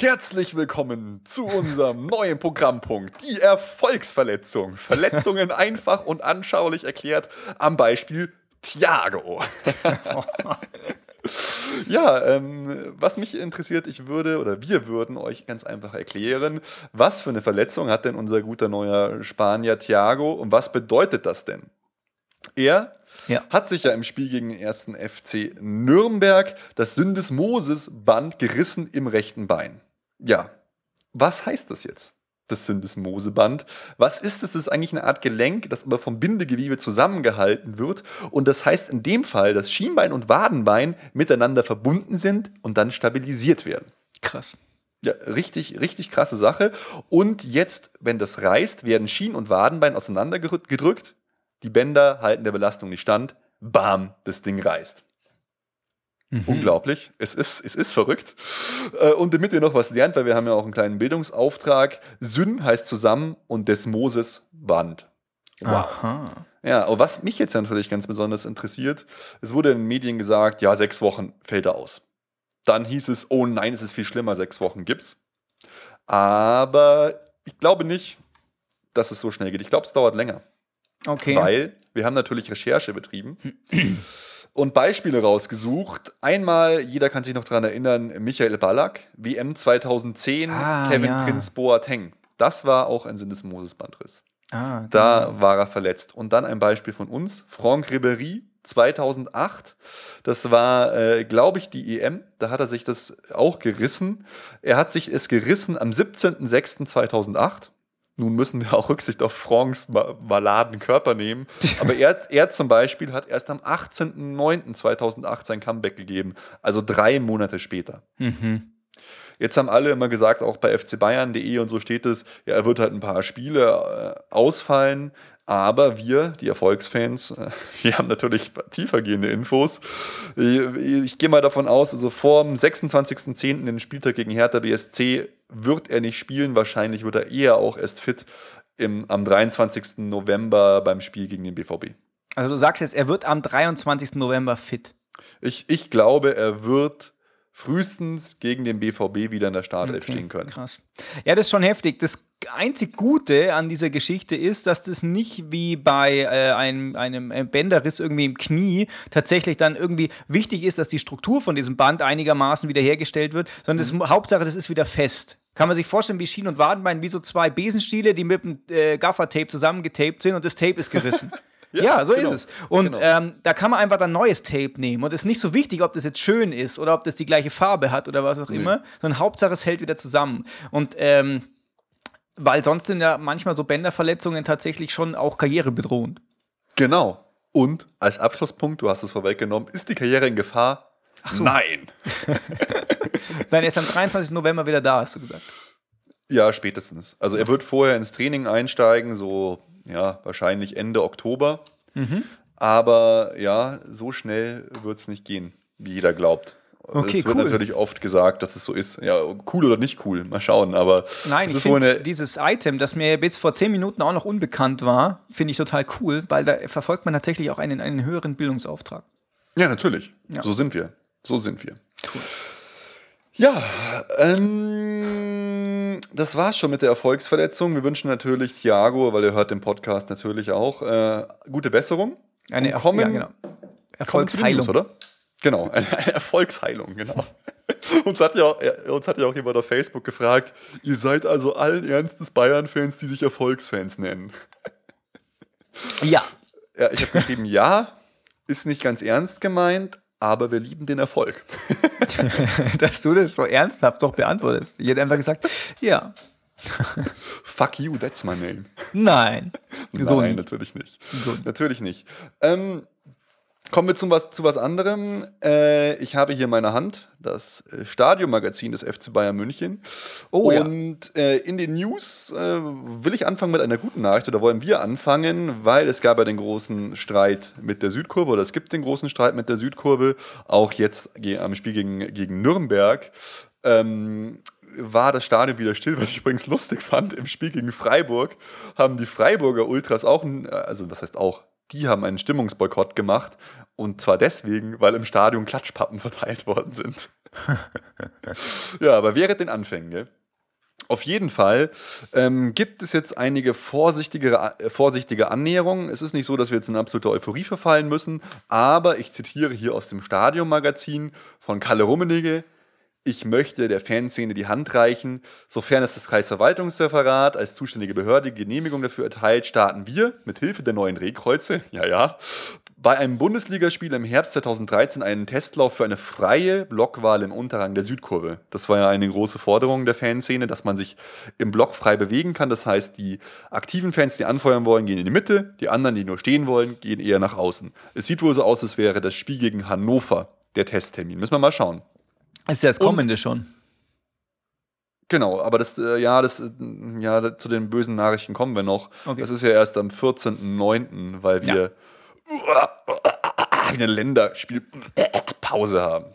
Herzlich willkommen zu unserem neuen Programmpunkt, die Erfolgsverletzung. Verletzungen einfach und anschaulich erklärt am Beispiel Thiago. ja, ähm, was mich interessiert, ich würde oder wir würden euch ganz einfach erklären, was für eine Verletzung hat denn unser guter neuer Spanier Thiago und was bedeutet das denn? Er ja. hat sich ja im Spiel gegen den ersten FC Nürnberg das Syndesmosis-Band gerissen im rechten Bein. Ja, was heißt das jetzt? Das Syndesmoseband. Was ist es? Das ist eigentlich eine Art Gelenk, das aber vom Bindegewebe zusammengehalten wird. Und das heißt in dem Fall, dass Schienbein und Wadenbein miteinander verbunden sind und dann stabilisiert werden. Krass. Ja, richtig, richtig krasse Sache. Und jetzt, wenn das reißt, werden Schien- und Wadenbein auseinandergedrückt. Die Bänder halten der Belastung nicht stand. Bam, das Ding reißt. Mhm. Unglaublich. Es ist, es ist verrückt. Äh, und damit ihr noch was lernt, weil wir haben ja auch einen kleinen Bildungsauftrag. Syn heißt zusammen und Desmoses Band. Wow. Aha. Ja, aber was mich jetzt natürlich ganz besonders interessiert, es wurde in den Medien gesagt, ja, sechs Wochen fällt er aus. Dann hieß es, oh nein, es ist viel schlimmer, sechs Wochen gibt's. Aber ich glaube nicht, dass es so schnell geht. Ich glaube, es dauert länger. Okay. Weil wir haben natürlich Recherche betrieben. und Beispiele rausgesucht. Einmal, jeder kann sich noch daran erinnern, Michael Ballack, WM 2010, ah, Kevin ja. Prinz Boateng. Das war auch ein Syndesmosis-Bandriss. Ah, da war er verletzt. Und dann ein Beispiel von uns, Franck Ribéry, 2008. Das war, äh, glaube ich, die EM. Da hat er sich das auch gerissen. Er hat sich es gerissen am 17.06.2008. Nun müssen wir auch Rücksicht auf Francs maladen Körper nehmen. Aber er, er zum Beispiel hat erst am 18.09.2008 sein Comeback gegeben. Also drei Monate später. Mhm. Jetzt haben alle immer gesagt, auch bei fcbayern.de und so steht es, ja, er wird halt ein paar Spiele äh, ausfallen. Aber wir, die Erfolgsfans, äh, wir haben natürlich tiefergehende Infos. Ich, ich gehe mal davon aus, also vor dem 26.10. den Spieltag gegen Hertha BSC wird er nicht spielen. Wahrscheinlich wird er eher auch erst fit im, am 23. November beim Spiel gegen den BVB. Also du sagst jetzt, er wird am 23. November fit. Ich, ich glaube, er wird frühestens gegen den BVB wieder in der Startelf okay, stehen können. Krass. Ja, das ist schon heftig. Das einzig Gute an dieser Geschichte ist, dass das nicht wie bei äh, einem, einem Bänderriss irgendwie im Knie tatsächlich dann irgendwie wichtig ist, dass die Struktur von diesem Band einigermaßen wiederhergestellt wird, sondern mhm. das, Hauptsache, das ist wieder fest. Kann man sich vorstellen, wie Schien- und Wadenbein, wie so zwei Besenstiele, die mit dem äh, Gaffertape zusammengetaped sind und das Tape ist gerissen. Ja, ja so genau. ist es. Und genau. ähm, da kann man einfach dann neues Tape nehmen. Und es ist nicht so wichtig, ob das jetzt schön ist oder ob das die gleiche Farbe hat oder was auch nee. immer, sondern Hauptsache es hält wieder zusammen. Und ähm, weil sonst sind ja manchmal so Bänderverletzungen tatsächlich schon auch karrierebedrohend. Genau. Und als Abschlusspunkt, du hast es vorweggenommen, ist die Karriere in Gefahr? Ach so. Nein. Nein, er ist am 23. November wieder da, hast du gesagt. Ja, spätestens. Also er wird vorher ins Training einsteigen, so ja, wahrscheinlich Ende Oktober. Mhm. Aber ja, so schnell wird es nicht gehen, wie jeder glaubt. Okay, es wird cool. natürlich oft gesagt, dass es so ist. Ja, cool oder nicht cool, mal schauen. Aber Nein, ich finde dieses Item, das mir bis vor zehn Minuten auch noch unbekannt war, finde ich total cool, weil da verfolgt man tatsächlich auch einen, einen höheren Bildungsauftrag. Ja, natürlich. Ja. So sind wir. So sind wir. Cool. Ja, ähm, das war's schon mit der Erfolgsverletzung. Wir wünschen natürlich Thiago, weil er hört den Podcast natürlich auch, äh, gute Besserung. Eine kommen, ja, genau. Erfolgsheilung, News, oder? Genau, eine, eine Erfolgsheilung, genau. uns, hat ja, uns hat ja auch jemand auf Facebook gefragt, ihr seid also allen Ernstes Bayern-Fans, die sich Erfolgsfans nennen. Ja. Ja, ich habe geschrieben, ja, ist nicht ganz ernst gemeint, aber wir lieben den Erfolg. Dass du das so ernsthaft doch beantwortest. Ich hätte einfach gesagt, ja. Fuck you, that's my name. Nein. Nein, so natürlich nicht. So. Natürlich nicht. Ähm, Kommen wir zum was, zu was anderem. Äh, ich habe hier in meiner Hand das äh, Stadionmagazin des FC Bayern München. Oh, und ja. äh, in den News äh, will ich anfangen mit einer guten Nachricht, oder wollen wir anfangen, weil es gab ja den großen Streit mit der Südkurve, oder es gibt den großen Streit mit der Südkurve, auch jetzt am Spiel gegen, gegen Nürnberg. Ähm, war das Stadion wieder still, was ich übrigens lustig fand. Im Spiel gegen Freiburg haben die Freiburger Ultras auch, also was heißt auch, die haben einen Stimmungsboykott gemacht. Und zwar deswegen, weil im Stadion Klatschpappen verteilt worden sind. ja, aber während den Anfängen, gell? Auf jeden Fall ähm, gibt es jetzt einige vorsichtige, äh, vorsichtige Annäherungen. Es ist nicht so, dass wir jetzt in absolute Euphorie verfallen müssen, aber ich zitiere hier aus dem Stadion-Magazin von Kalle Rummenigge. Ich möchte der Fanszene die Hand reichen. Sofern es das Kreisverwaltungsreferat als zuständige Behörde Genehmigung dafür erteilt, starten wir mit Hilfe der neuen Drehkreuze, ja, ja, bei einem Bundesligaspiel im Herbst 2013 einen Testlauf für eine freie Blockwahl im Unterrang der Südkurve. Das war ja eine große Forderung der Fanszene, dass man sich im Block frei bewegen kann. Das heißt, die aktiven Fans, die anfeuern wollen, gehen in die Mitte, die anderen, die nur stehen wollen, gehen eher nach außen. Es sieht wohl so aus, als wäre das Spiel gegen Hannover der Testtermin. Müssen wir mal schauen. Ist ja das kommende Und, schon. Genau, aber das, äh, ja, das, äh, ja, zu den bösen Nachrichten kommen wir noch. Okay. Das ist ja erst am 14.09., weil wir ja. eine Länderspielpause haben.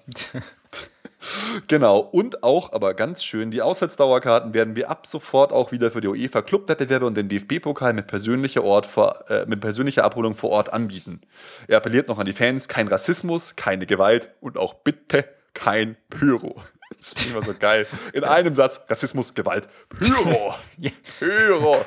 genau, und auch, aber ganz schön, die Auswärtsdauerkarten werden wir ab sofort auch wieder für die UEFA Clubwettbewerbe und den DFB-Pokal mit persönlicher, Ort vor, äh, mit persönlicher Abholung vor Ort anbieten. Er appelliert noch an die Fans, kein Rassismus, keine Gewalt und auch bitte kein Pyro. Das ist immer so geil. In einem Satz: Rassismus, Gewalt, Pyro. Pyro.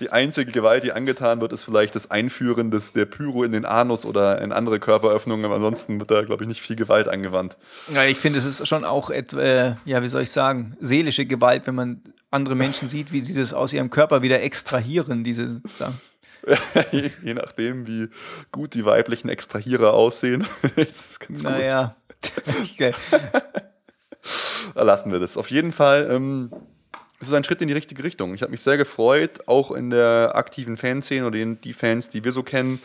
Die einzige Gewalt, die angetan wird, ist vielleicht das Einführen des, der Pyro in den Anus oder in andere Körperöffnungen. Aber ansonsten wird da, glaube ich, nicht viel Gewalt angewandt. Ja, ich finde, es ist schon auch, äh, ja, wie soll ich sagen, seelische Gewalt, wenn man andere Menschen sieht, wie sie das aus ihrem Körper wieder extrahieren, diese Sachen. Je nachdem, wie gut die weiblichen Extrahierer aussehen. das ist ganz naja. gut. Lassen wir das. Auf jeden Fall ähm, es ist ein Schritt in die richtige Richtung. Ich habe mich sehr gefreut, auch in der aktiven Fanszene oder die Fans, die wir so kennen.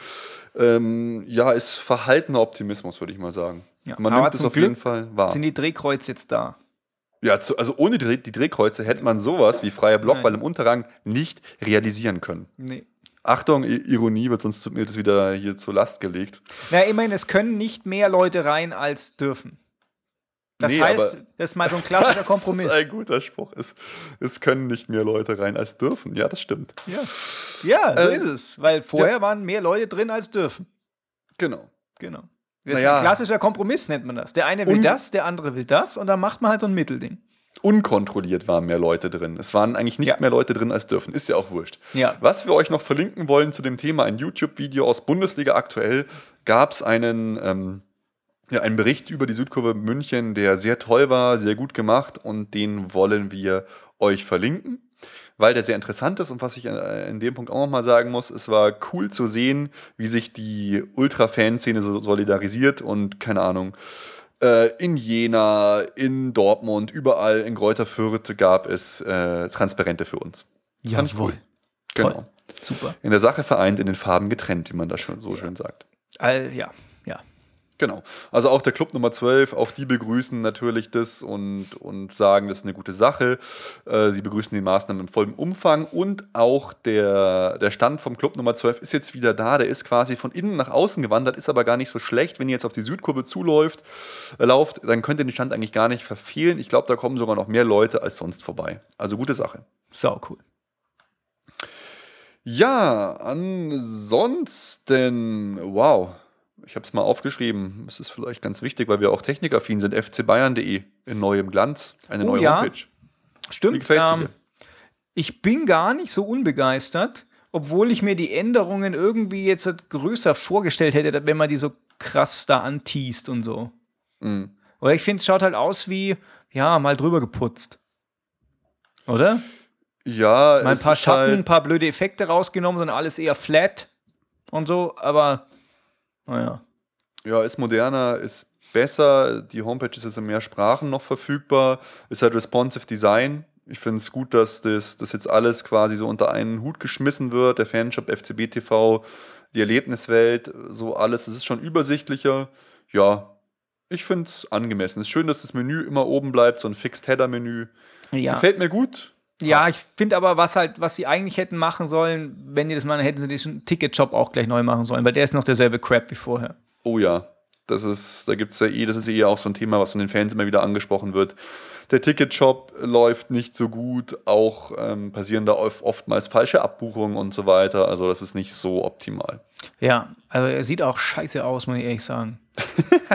Ähm, ja, ist verhaltener Optimismus, würde ich mal sagen. Ja, Man nimmt es auf Glück jeden Fall wahr. Sind die Drehkreuze jetzt da? Ja, zu, also ohne die, Drehkreuze hätte man sowas wie freier Blockball Nein. im Unterrang nicht realisieren können. Nee. Achtung, Ironie, weil sonst wird das wieder hier zur Last gelegt. Na, immerhin, es können nicht mehr Leute rein als dürfen. Das nee, heißt, das ist mal so ein klassischer Kompromiss. Das ist ein guter Spruch. Es, es können nicht mehr Leute rein als dürfen. Ja, das stimmt. Ja, ja so äh, ist es. Weil vorher ja. waren mehr Leute drin als dürfen. Genau. Genau. Das naja. ist ein klassischer Kompromiss, nennt man das. Der eine will Un das, der andere will das und dann macht man halt so ein Mittelding. Unkontrolliert waren mehr Leute drin. Es waren eigentlich nicht ja. mehr Leute drin als dürfen. Ist ja auch wurscht. Ja. Was wir euch noch verlinken wollen zu dem Thema, ein YouTube-Video aus Bundesliga aktuell, gab es einen. Ähm, ja, ein Bericht über die Südkurve München, der sehr toll war, sehr gut gemacht und den wollen wir euch verlinken, weil der sehr interessant ist und was ich äh, in dem Punkt auch nochmal sagen muss, es war cool zu sehen, wie sich die Ultra-Fanszene so solidarisiert und keine Ahnung, in Jena, in Dortmund, überall in Greuther Fürth gab es äh, Transparente für uns. Das ja, fand ich cool. Genau. Toll. Super. In der Sache vereint, in den Farben getrennt, wie man das schon so schön sagt. All, ja, ja. Genau. Also auch der Club Nummer 12, auch die begrüßen natürlich das und, und sagen, das ist eine gute Sache. Äh, sie begrüßen die Maßnahmen im vollen Umfang und auch der, der Stand vom Club Nummer 12 ist jetzt wieder da. Der ist quasi von innen nach außen gewandert, ist aber gar nicht so schlecht. Wenn ihr jetzt auf die Südkurve zuläuft, äh, lauft, dann könnt ihr den Stand eigentlich gar nicht verfehlen. Ich glaube, da kommen sogar noch mehr Leute als sonst vorbei. Also gute Sache. Sau cool. Ja, ansonsten, wow ich habe es mal aufgeschrieben, es ist vielleicht ganz wichtig, weil wir auch technikaffin sind, fcbayern.de in neuem Glanz, eine oh, neue ja. Homepage. Stimmt. Wie gefällt ähm, dir? Ich bin gar nicht so unbegeistert, obwohl ich mir die Änderungen irgendwie jetzt größer vorgestellt hätte, wenn man die so krass da anteast und so. Mhm. Oder ich finde, es schaut halt aus wie, ja, mal drüber geputzt. Oder? Ja, mal ein paar Schatten, halt ein paar blöde Effekte rausgenommen, sondern alles eher flat und so, aber naja. Ja, ist moderner, ist besser. Die Homepage ist jetzt in mehr Sprachen noch verfügbar. Ist halt responsive Design. Ich finde es gut, dass das, das jetzt alles quasi so unter einen Hut geschmissen wird. Der Fanshop, FCB TV, die Erlebniswelt, so alles. Es ist schon übersichtlicher. Ja, ich finde es angemessen. Es ist schön, dass das Menü immer oben bleibt, so ein Fixed Header-Menü. Ja. Gefällt mir gut. Ja, ich finde aber, was halt, was sie eigentlich hätten machen sollen, wenn die das machen, hätten sie diesen Ticket-Shop auch gleich neu machen sollen, weil der ist noch derselbe Crap wie vorher. Oh ja, das ist, da gibt es ja eh, das ist eh auch so ein Thema, was von den Fans immer wieder angesprochen wird. Der Ticket-Shop läuft nicht so gut, auch ähm, passieren da oftmals falsche Abbuchungen und so weiter. Also das ist nicht so optimal. Ja, also er sieht auch scheiße aus, muss ich ehrlich sagen.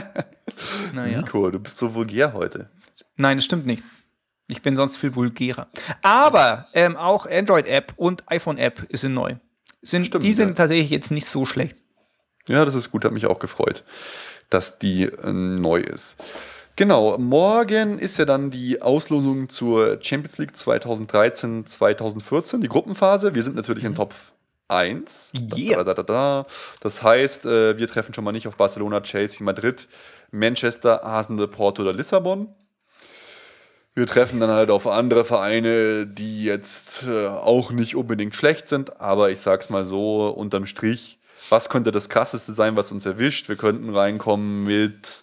naja. Nico, du bist so vulgär heute. Nein, das stimmt nicht. Ich bin sonst viel vulgärer. Aber ähm, auch Android-App und iPhone-App sind neu. Sind, Stimmt, die sind ja. tatsächlich jetzt nicht so schlecht. Ja, das ist gut, hat mich auch gefreut, dass die äh, neu ist. Genau, morgen ist ja dann die Auslosung zur Champions League 2013-2014, die Gruppenphase. Wir sind natürlich in mhm. Top 1. Yeah. Da, da, da, das heißt, äh, wir treffen schon mal nicht auf Barcelona, Chelsea, Madrid, Manchester, Arsenal, Porto oder Lissabon. Wir treffen dann halt auf andere Vereine, die jetzt äh, auch nicht unbedingt schlecht sind, aber ich sag's mal so, unterm Strich, was könnte das krasseste sein, was uns erwischt? Wir könnten reinkommen mit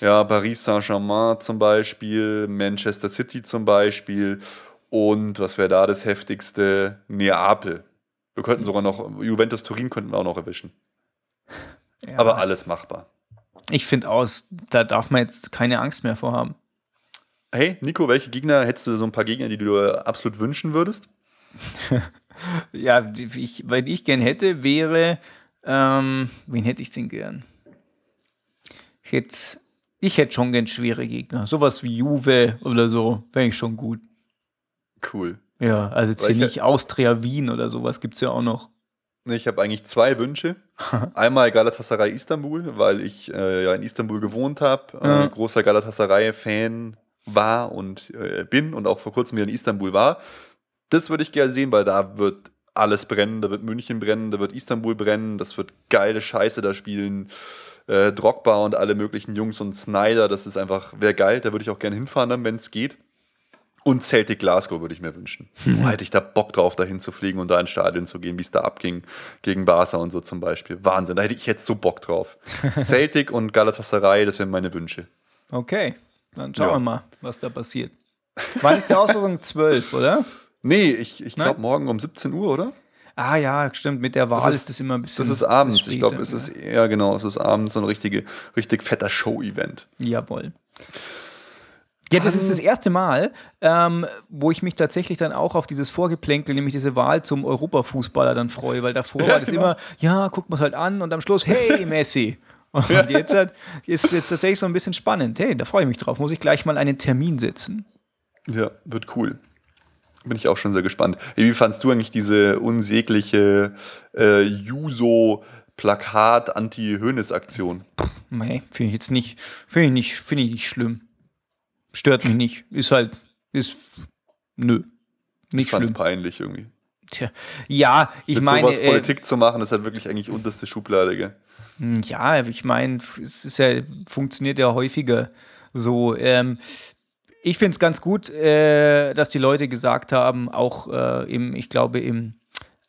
ja, Paris Saint-Germain zum Beispiel, Manchester City zum Beispiel und was wäre da das heftigste? Neapel. Wir könnten sogar noch, Juventus Turin könnten wir auch noch erwischen. Ja. Aber alles machbar. Ich finde aus, da darf man jetzt keine Angst mehr vorhaben. Hey, Nico, welche Gegner hättest du so ein paar Gegner, die du dir absolut wünschen würdest? ja, ich, wenn ich gern hätte, wäre, ähm, wen hätte ich denn gern? Ich hätte, ich hätte schon gern schwere Gegner. Sowas wie Juve oder so, wäre ich schon gut. Cool. Ja, also jetzt hier nicht Austria Wien oder sowas gibt es ja auch noch. Ich habe eigentlich zwei Wünsche. Einmal Galatasaray Istanbul, weil ich äh, ja in Istanbul gewohnt habe. Äh, großer Galatasaray-Fan war und äh, bin und auch vor kurzem wieder in Istanbul war. Das würde ich gerne sehen, weil da wird alles brennen, da wird München brennen, da wird Istanbul brennen, das wird geile Scheiße da spielen. Äh, Drogba und alle möglichen Jungs und Snyder, das ist einfach, wäre geil, da würde ich auch gerne hinfahren, dann, wenn es geht. Und Celtic Glasgow würde ich mir wünschen. Mhm. Oh, hätte ich da Bock drauf, da hinzufliegen und da ins Stadion zu gehen, wie es da abging gegen Barca und so zum Beispiel. Wahnsinn, da hätte ich jetzt so Bock drauf. Celtic und Galatasaray, das wären meine Wünsche. Okay, dann schauen ja. wir mal, was da passiert. Wann ist der Auslosung 12, oder? Nee, ich, ich glaube morgen um 17 Uhr, oder? Ah ja, stimmt, mit der Wahl das ist, ist das immer ein bisschen. Das ist abends, das ich glaube, es ist eher genau, es ist abends so ein richtige, richtig fetter Show-Event. Jawohl. Ja, das ist das erste Mal, ähm, wo ich mich tatsächlich dann auch auf dieses Vorgeplänkel, nämlich diese Wahl zum Europafußballer dann freue, weil davor ja, war das genau. immer, ja, guckt man es halt an und am Schluss, hey, Messi. Und ja. jetzt halt, ist jetzt tatsächlich so ein bisschen spannend. Hey, da freue ich mich drauf. Muss ich gleich mal einen Termin setzen. Ja, wird cool. Bin ich auch schon sehr gespannt. Wie fandst du eigentlich diese unsägliche äh, Juso- Plakat-Anti-Hönes-Aktion. Nee, finde ich jetzt nicht, finde ich nicht, finde ich nicht schlimm. Stört mich nicht. Ist halt, ist, nö. Nicht ich schlimm. peinlich irgendwie. Tja, ja, ich Mit meine. sowas äh, Politik zu machen, ist halt wirklich eigentlich unterste Schublade, gell? Hm, ja, ich meine, es ist ja, funktioniert ja häufiger so. Ähm, ich finde es ganz gut, äh, dass die Leute gesagt haben, auch äh, im, ich glaube, im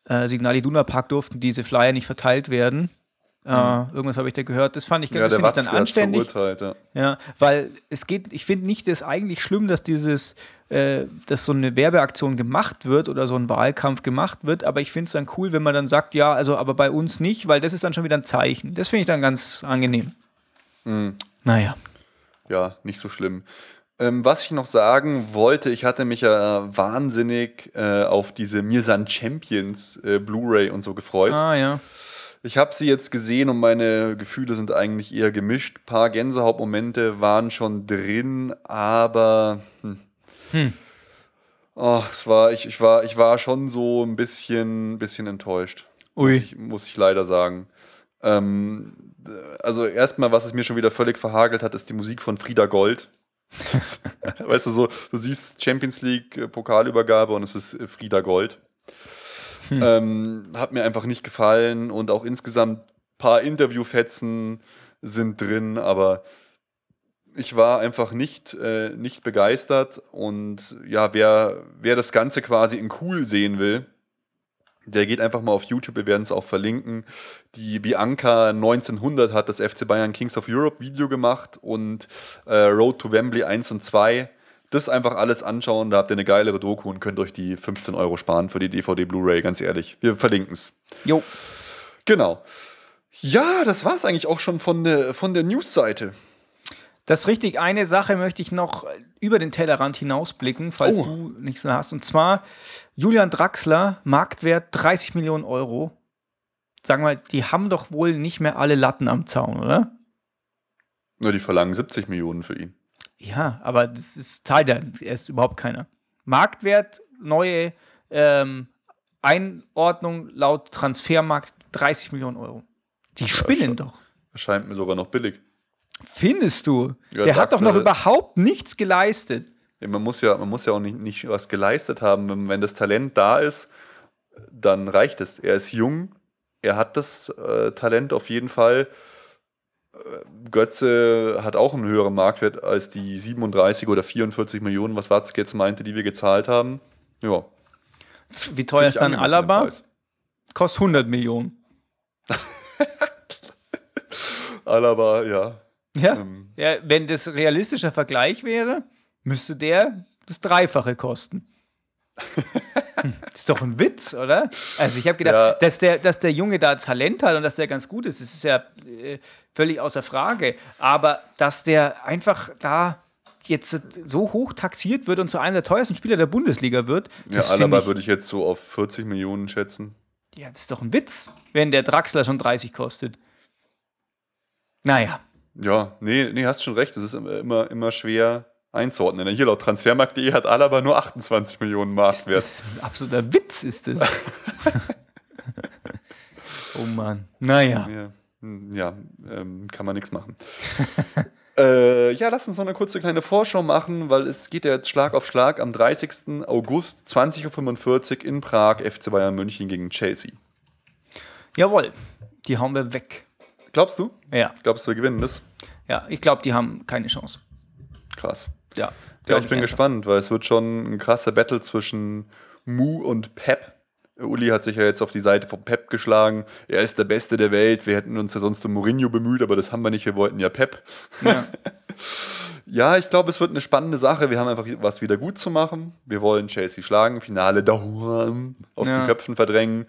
äh, Signal Iduna Park durften diese Flyer nicht verteilt werden. Mhm. irgendwas habe ich da gehört. Das fand ich, ja, das ich dann anständig. Ja. ja. weil es geht, ich finde nicht, das eigentlich schlimm, dass dieses, äh, dass so eine Werbeaktion gemacht wird oder so ein Wahlkampf gemacht wird, aber ich finde es dann cool, wenn man dann sagt, ja, also aber bei uns nicht, weil das ist dann schon wieder ein Zeichen. Das finde ich dann ganz angenehm. Mhm. Naja. Ja, nicht so schlimm. Ähm, was ich noch sagen wollte, ich hatte mich ja wahnsinnig äh, auf diese Mirsan Champions äh, Blu-ray und so gefreut. Ah, ja. Ich habe sie jetzt gesehen und meine Gefühle sind eigentlich eher gemischt. Ein paar Gänsehautmomente waren schon drin, aber hm. Hm. Oh, es war, ich, ich, war, ich war schon so ein bisschen, bisschen enttäuscht. Ui. Muss ich, muss ich leider sagen. Ähm, also erstmal, was es mir schon wieder völlig verhagelt hat, ist die Musik von Frieda Gold. weißt du, so, du siehst Champions League äh, Pokalübergabe und es ist äh, Frieda Gold. Hm. Ähm, hat mir einfach nicht gefallen und auch insgesamt ein paar Interviewfetzen sind drin, aber ich war einfach nicht, äh, nicht begeistert und ja, wer, wer das Ganze quasi in cool sehen will, der geht einfach mal auf YouTube, wir werden es auch verlinken. Die Bianca 1900 hat das FC Bayern Kings of Europe Video gemacht und äh, Road to Wembley 1 und 2 das einfach alles anschauen, da habt ihr eine geilere Doku und könnt euch die 15 Euro sparen für die DVD Blu-ray, ganz ehrlich. Wir verlinken es. Jo. Genau. Ja, das war es eigentlich auch schon von der, von der News-Seite. Das ist richtig. Eine Sache möchte ich noch über den Tellerrand hinausblicken, falls oh. du nichts mehr hast. Und zwar Julian Draxler, Marktwert 30 Millionen Euro. Sagen wir, die haben doch wohl nicht mehr alle Latten am Zaun, oder? Nur die verlangen 70 Millionen für ihn. Ja, aber das ist Teil der, er ist überhaupt keiner. Marktwert, neue ähm, Einordnung laut Transfermarkt 30 Millionen Euro. Die ja, spinnen doch. Erscheint mir sogar noch billig. Findest du? Ja, der hat doch noch überhaupt nichts geleistet. Ja, man, muss ja, man muss ja auch nicht, nicht was geleistet haben. Wenn, wenn das Talent da ist, dann reicht es. Er ist jung, er hat das äh, Talent auf jeden Fall. Götze hat auch einen höheren Marktwert als die 37 oder 44 Millionen, was Watzke jetzt meinte, die wir gezahlt haben. Ja. Wie teuer ist dann Alaba? Kostet 100 Millionen. Alaba, ja. Ja? Ähm. ja, wenn das realistischer Vergleich wäre, müsste der das Dreifache kosten. Das ist doch ein Witz, oder? Also ich habe gedacht, ja. dass, der, dass der Junge da Talent hat und dass der ganz gut ist, das ist ja äh, völlig außer Frage. Aber dass der einfach da jetzt so hoch taxiert wird und zu einem der teuersten Spieler der Bundesliga wird. Ja, Alaba würde ich jetzt so auf 40 Millionen schätzen. Ja, das ist doch ein Witz, wenn der Draxler schon 30 kostet. Naja. Ja, nee, nee, hast schon recht. Es ist immer, immer schwer einzuordnen. Hier laut Transfermarkt.de hat Alaba nur 28 Millionen Marktwert. Das ist ein absoluter Witz, ist das. oh Mann. Naja. Ja, hm, ja ähm, kann man nichts machen. Äh, ja, lass uns noch eine kurze kleine Vorschau machen, weil es geht ja jetzt Schlag auf Schlag am 30. August 20.45 Uhr in Prag, FC Bayern München gegen Chelsea. Jawohl, die hauen wir weg. Glaubst du? Ja. Glaubst du, wir gewinnen das? Ja, ich glaube, die haben keine Chance. Krass. Ja. Ja, ich bin gespannt, weil es wird schon ein krasser Battle zwischen Mu und Pep. Uli hat sich ja jetzt auf die Seite von Pep geschlagen. Er ist der Beste der Welt. Wir hätten uns ja sonst um Mourinho bemüht, aber das haben wir nicht. Wir wollten ja Pep. Ja, ja ich glaube, es wird eine spannende Sache. Wir haben einfach was wieder gut zu machen. Wir wollen Chelsea schlagen, Finale dauern, aus ja. den Köpfen verdrängen.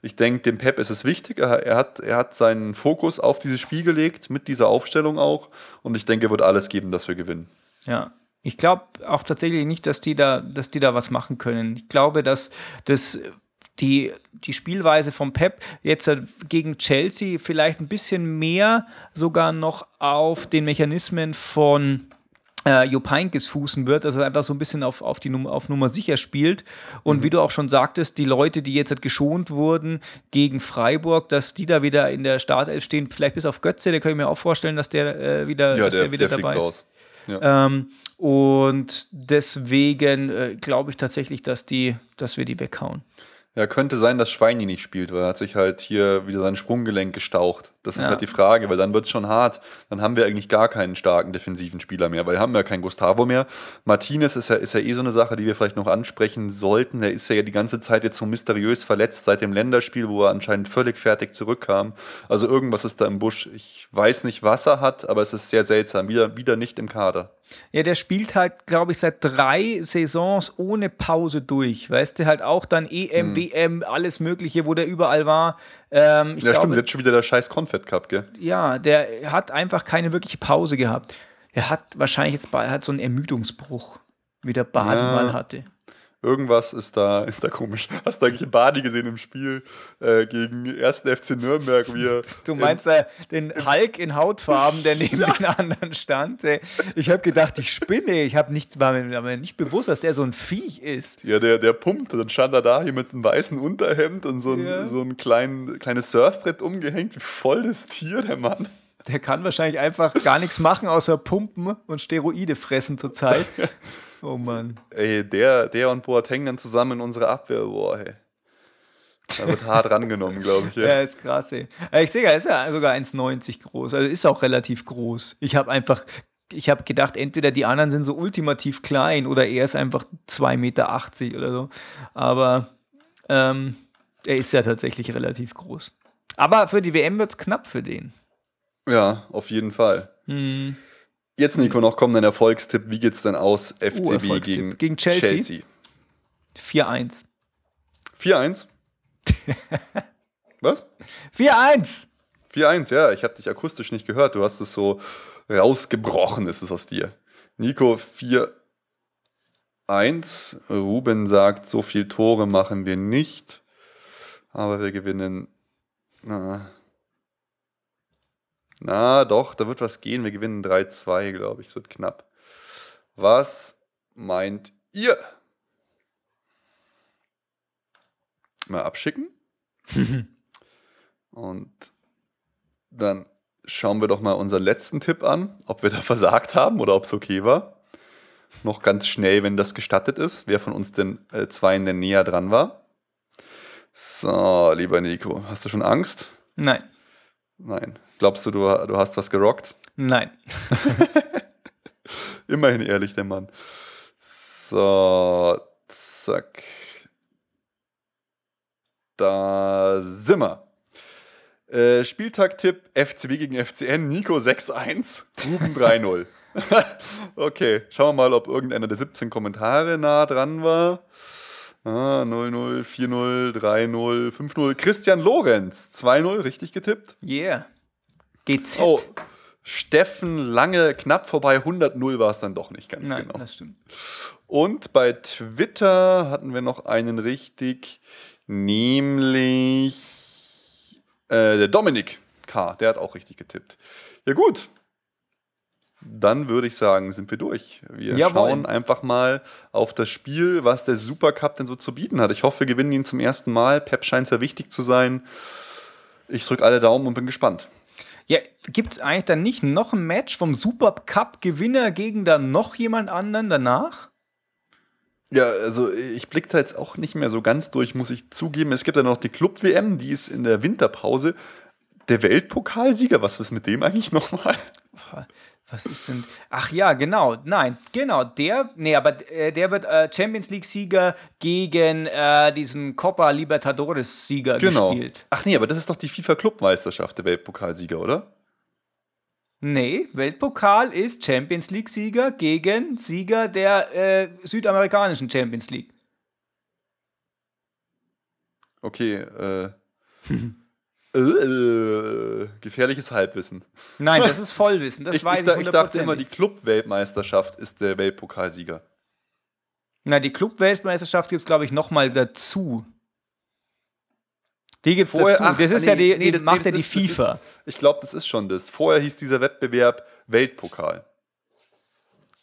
Ich denke, dem Pep ist es wichtig. Er, hat, er hat seinen Fokus auf dieses Spiel gelegt, mit dieser Aufstellung auch. Und ich denke, er wird alles geben, dass wir gewinnen. Ja, ich glaube auch tatsächlich nicht, dass die da, dass die da was machen können. Ich glaube, dass das die, die Spielweise von Pep jetzt gegen Chelsea vielleicht ein bisschen mehr sogar noch auf den Mechanismen von äh, Jupp Heynckes fußen wird, dass er einfach so ein bisschen auf, auf, die Num auf Nummer sicher spielt. Und mhm. wie du auch schon sagtest, die Leute, die jetzt halt geschont wurden gegen Freiburg, dass die da wieder in der Startelf stehen, vielleicht bis auf Götze, der kann ich mir auch vorstellen, dass der äh, wieder, ja, dass der, der wieder der dabei ist. Ja. Ähm, und deswegen äh, glaube ich tatsächlich, dass, die, dass wir die weghauen. Ja, könnte sein, dass Schweini nicht spielt, weil er hat sich halt hier wieder sein Sprunggelenk gestaucht. Das ist ja. halt die Frage, weil dann wird es schon hart. Dann haben wir eigentlich gar keinen starken defensiven Spieler mehr, weil wir haben ja keinen Gustavo mehr. Martinez ist ja, ist ja eh so eine Sache, die wir vielleicht noch ansprechen sollten. Der ist ja die ganze Zeit jetzt so mysteriös verletzt seit dem Länderspiel, wo er anscheinend völlig fertig zurückkam. Also irgendwas ist da im Busch. Ich weiß nicht, was er hat, aber es ist sehr seltsam. Wieder, wieder nicht im Kader. Ja, der spielt halt, glaube ich, seit drei Saisons ohne Pause durch. Weißt du, halt auch dann EM, hm. WM, alles Mögliche, wo der überall war. Ähm, ja, glaube, stimmt, jetzt schon wieder der scheiß Confed Cup, gell? Ja, der hat einfach keine wirkliche Pause gehabt. Er hat wahrscheinlich jetzt hat so einen Ermüdungsbruch, wie der Badi ja. mal hatte. Irgendwas ist da, ist da komisch. Hast du eigentlich Badi gesehen im Spiel äh, gegen 1. FC Nürnberg? Wie du meinst äh, den Hulk in Hautfarben, der neben ja. den anderen stand? Ey. Ich habe gedacht, ich spinne. Ich habe nicht, war mir nicht bewusst, dass der so ein Viech ist. Ja, der, der pumpt. Dann stand er da hier mit einem weißen Unterhemd und so ein, ja. so ein klein, kleines Surfbrett umgehängt. Wie voll das Tier, der Mann. Der kann wahrscheinlich einfach gar nichts machen, außer pumpen und Steroide fressen zurzeit. Oh Mann. Ey, der, der und Boateng dann zusammen in unserer Abwehr, boah, ey. Da wird hart rangenommen, glaube ich. Ja. ja, ist krass, ey. Ich sehe, er ist ja sogar 1,90 groß. Also ist auch relativ groß. Ich habe einfach, ich habe gedacht, entweder die anderen sind so ultimativ klein oder er ist einfach 2,80 Meter oder so. Aber ähm, er ist ja tatsächlich relativ groß. Aber für die WM wird es knapp für den. Ja, auf jeden Fall. Hm. Jetzt, Nico, noch kommt ein Erfolgstipp. Wie geht's denn aus FCB uh, gegen, gegen Chelsea? Chelsea. 4-1. 4-1? Was? 4-1. 4-1, ja. Ich habe dich akustisch nicht gehört. Du hast es so rausgebrochen, ist es aus dir. Nico 4-1. Ruben sagt, so viel Tore machen wir nicht. Aber wir gewinnen. Na, na, doch, da wird was gehen. Wir gewinnen 3-2, glaube ich. Es wird knapp. Was meint ihr? Mal abschicken. Und dann schauen wir doch mal unseren letzten Tipp an, ob wir da versagt haben oder ob es okay war. Noch ganz schnell, wenn das gestattet ist, wer von uns denn äh, zwei denn näher dran war. So, lieber Nico, hast du schon Angst? Nein. Nein. Glaubst du, du, du hast was gerockt? Nein. Immerhin ehrlich, der Mann. So, zack. Da sind wir. Äh, Spieltag-Tipp: FCB gegen FCN, Nico 6-1, Ruben 3-0. okay, schauen wir mal, ob irgendeiner der 17 Kommentare nah dran war. Ah, 0-0, 4-0, 3-0, 5-0. Christian Lorenz, 2-0, richtig getippt? Yeah. GZ. Oh, Steffen Lange knapp vorbei, 100-0 war es dann doch nicht ganz Nein, genau. das stimmt. Und bei Twitter hatten wir noch einen richtig, nämlich äh, der Dominik K., der hat auch richtig getippt. Ja gut, dann würde ich sagen, sind wir durch. Wir Jawohl. schauen einfach mal auf das Spiel, was der Supercup denn so zu bieten hat. Ich hoffe, wir gewinnen ihn zum ersten Mal. Pep scheint sehr wichtig zu sein. Ich drücke alle Daumen und bin gespannt. Ja, gibt es eigentlich dann nicht noch ein Match vom Super Cup-Gewinner gegen dann noch jemand anderen danach? Ja, also ich blicke da jetzt auch nicht mehr so ganz durch, muss ich zugeben. Es gibt ja noch die Club-WM, die ist in der Winterpause. Der Weltpokalsieger, was ist mit dem eigentlich nochmal? Was ist denn? Ach ja, genau. Nein, genau. Der, nee, aber äh, der wird äh, Champions League-Sieger gegen äh, diesen Copa Libertadores-Sieger genau. gespielt. Ach nee, aber das ist doch die FIFA-Clubmeisterschaft, der Weltpokalsieger, oder? Nee, Weltpokal ist Champions League-Sieger gegen Sieger der äh, südamerikanischen Champions League. Okay, äh. Äh, gefährliches Halbwissen. Nein, das ist Vollwissen. Das ich, weiß ich, ich, ich dachte immer, die Club-Weltmeisterschaft ist der Weltpokalsieger. Na, die Club-Weltmeisterschaft gibt es, glaube ich, nochmal dazu. Die gibt es dazu. Ach, das ist nee, ja die, nee, das, macht nee, ja die ist, FIFA. Ist, ich glaube, das ist schon das. Vorher hieß dieser Wettbewerb Weltpokal.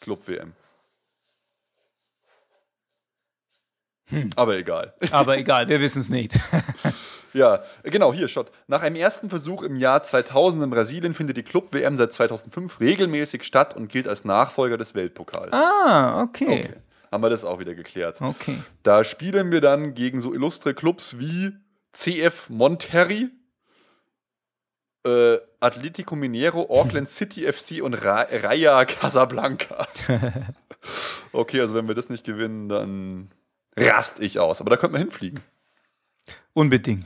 Club-WM. Hm. Aber egal. Aber egal, wir wissen es nicht. Ja, genau, hier, Schott. Nach einem ersten Versuch im Jahr 2000 in Brasilien findet die Club-WM seit 2005 regelmäßig statt und gilt als Nachfolger des Weltpokals. Ah, okay. okay. Haben wir das auch wieder geklärt. Okay. Da spielen wir dann gegen so illustre Clubs wie CF Monterrey, äh, Atletico Mineiro, Auckland City FC und Ra Raya Casablanca. okay, also wenn wir das nicht gewinnen, dann rast ich aus. Aber da könnte man hinfliegen. Unbedingt.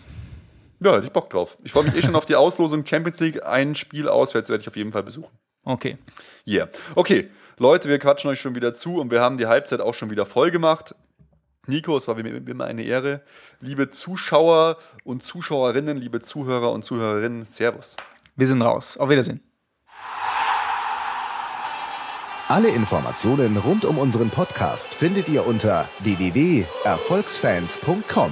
Ja, hätte ich Bock drauf. Ich freue mich eh schon auf die Auslosung Champions League. Ein Spiel auswärts werde ich auf jeden Fall besuchen. Okay. Yeah. Okay, Leute, wir quatschen euch schon wieder zu und wir haben die Halbzeit auch schon wieder voll gemacht. Nico, es war wie immer eine Ehre. Liebe Zuschauer und Zuschauerinnen, liebe Zuhörer und Zuhörerinnen, Servus. Wir sind raus. Auf Wiedersehen. Alle Informationen rund um unseren Podcast findet ihr unter www.erfolgsfans.com.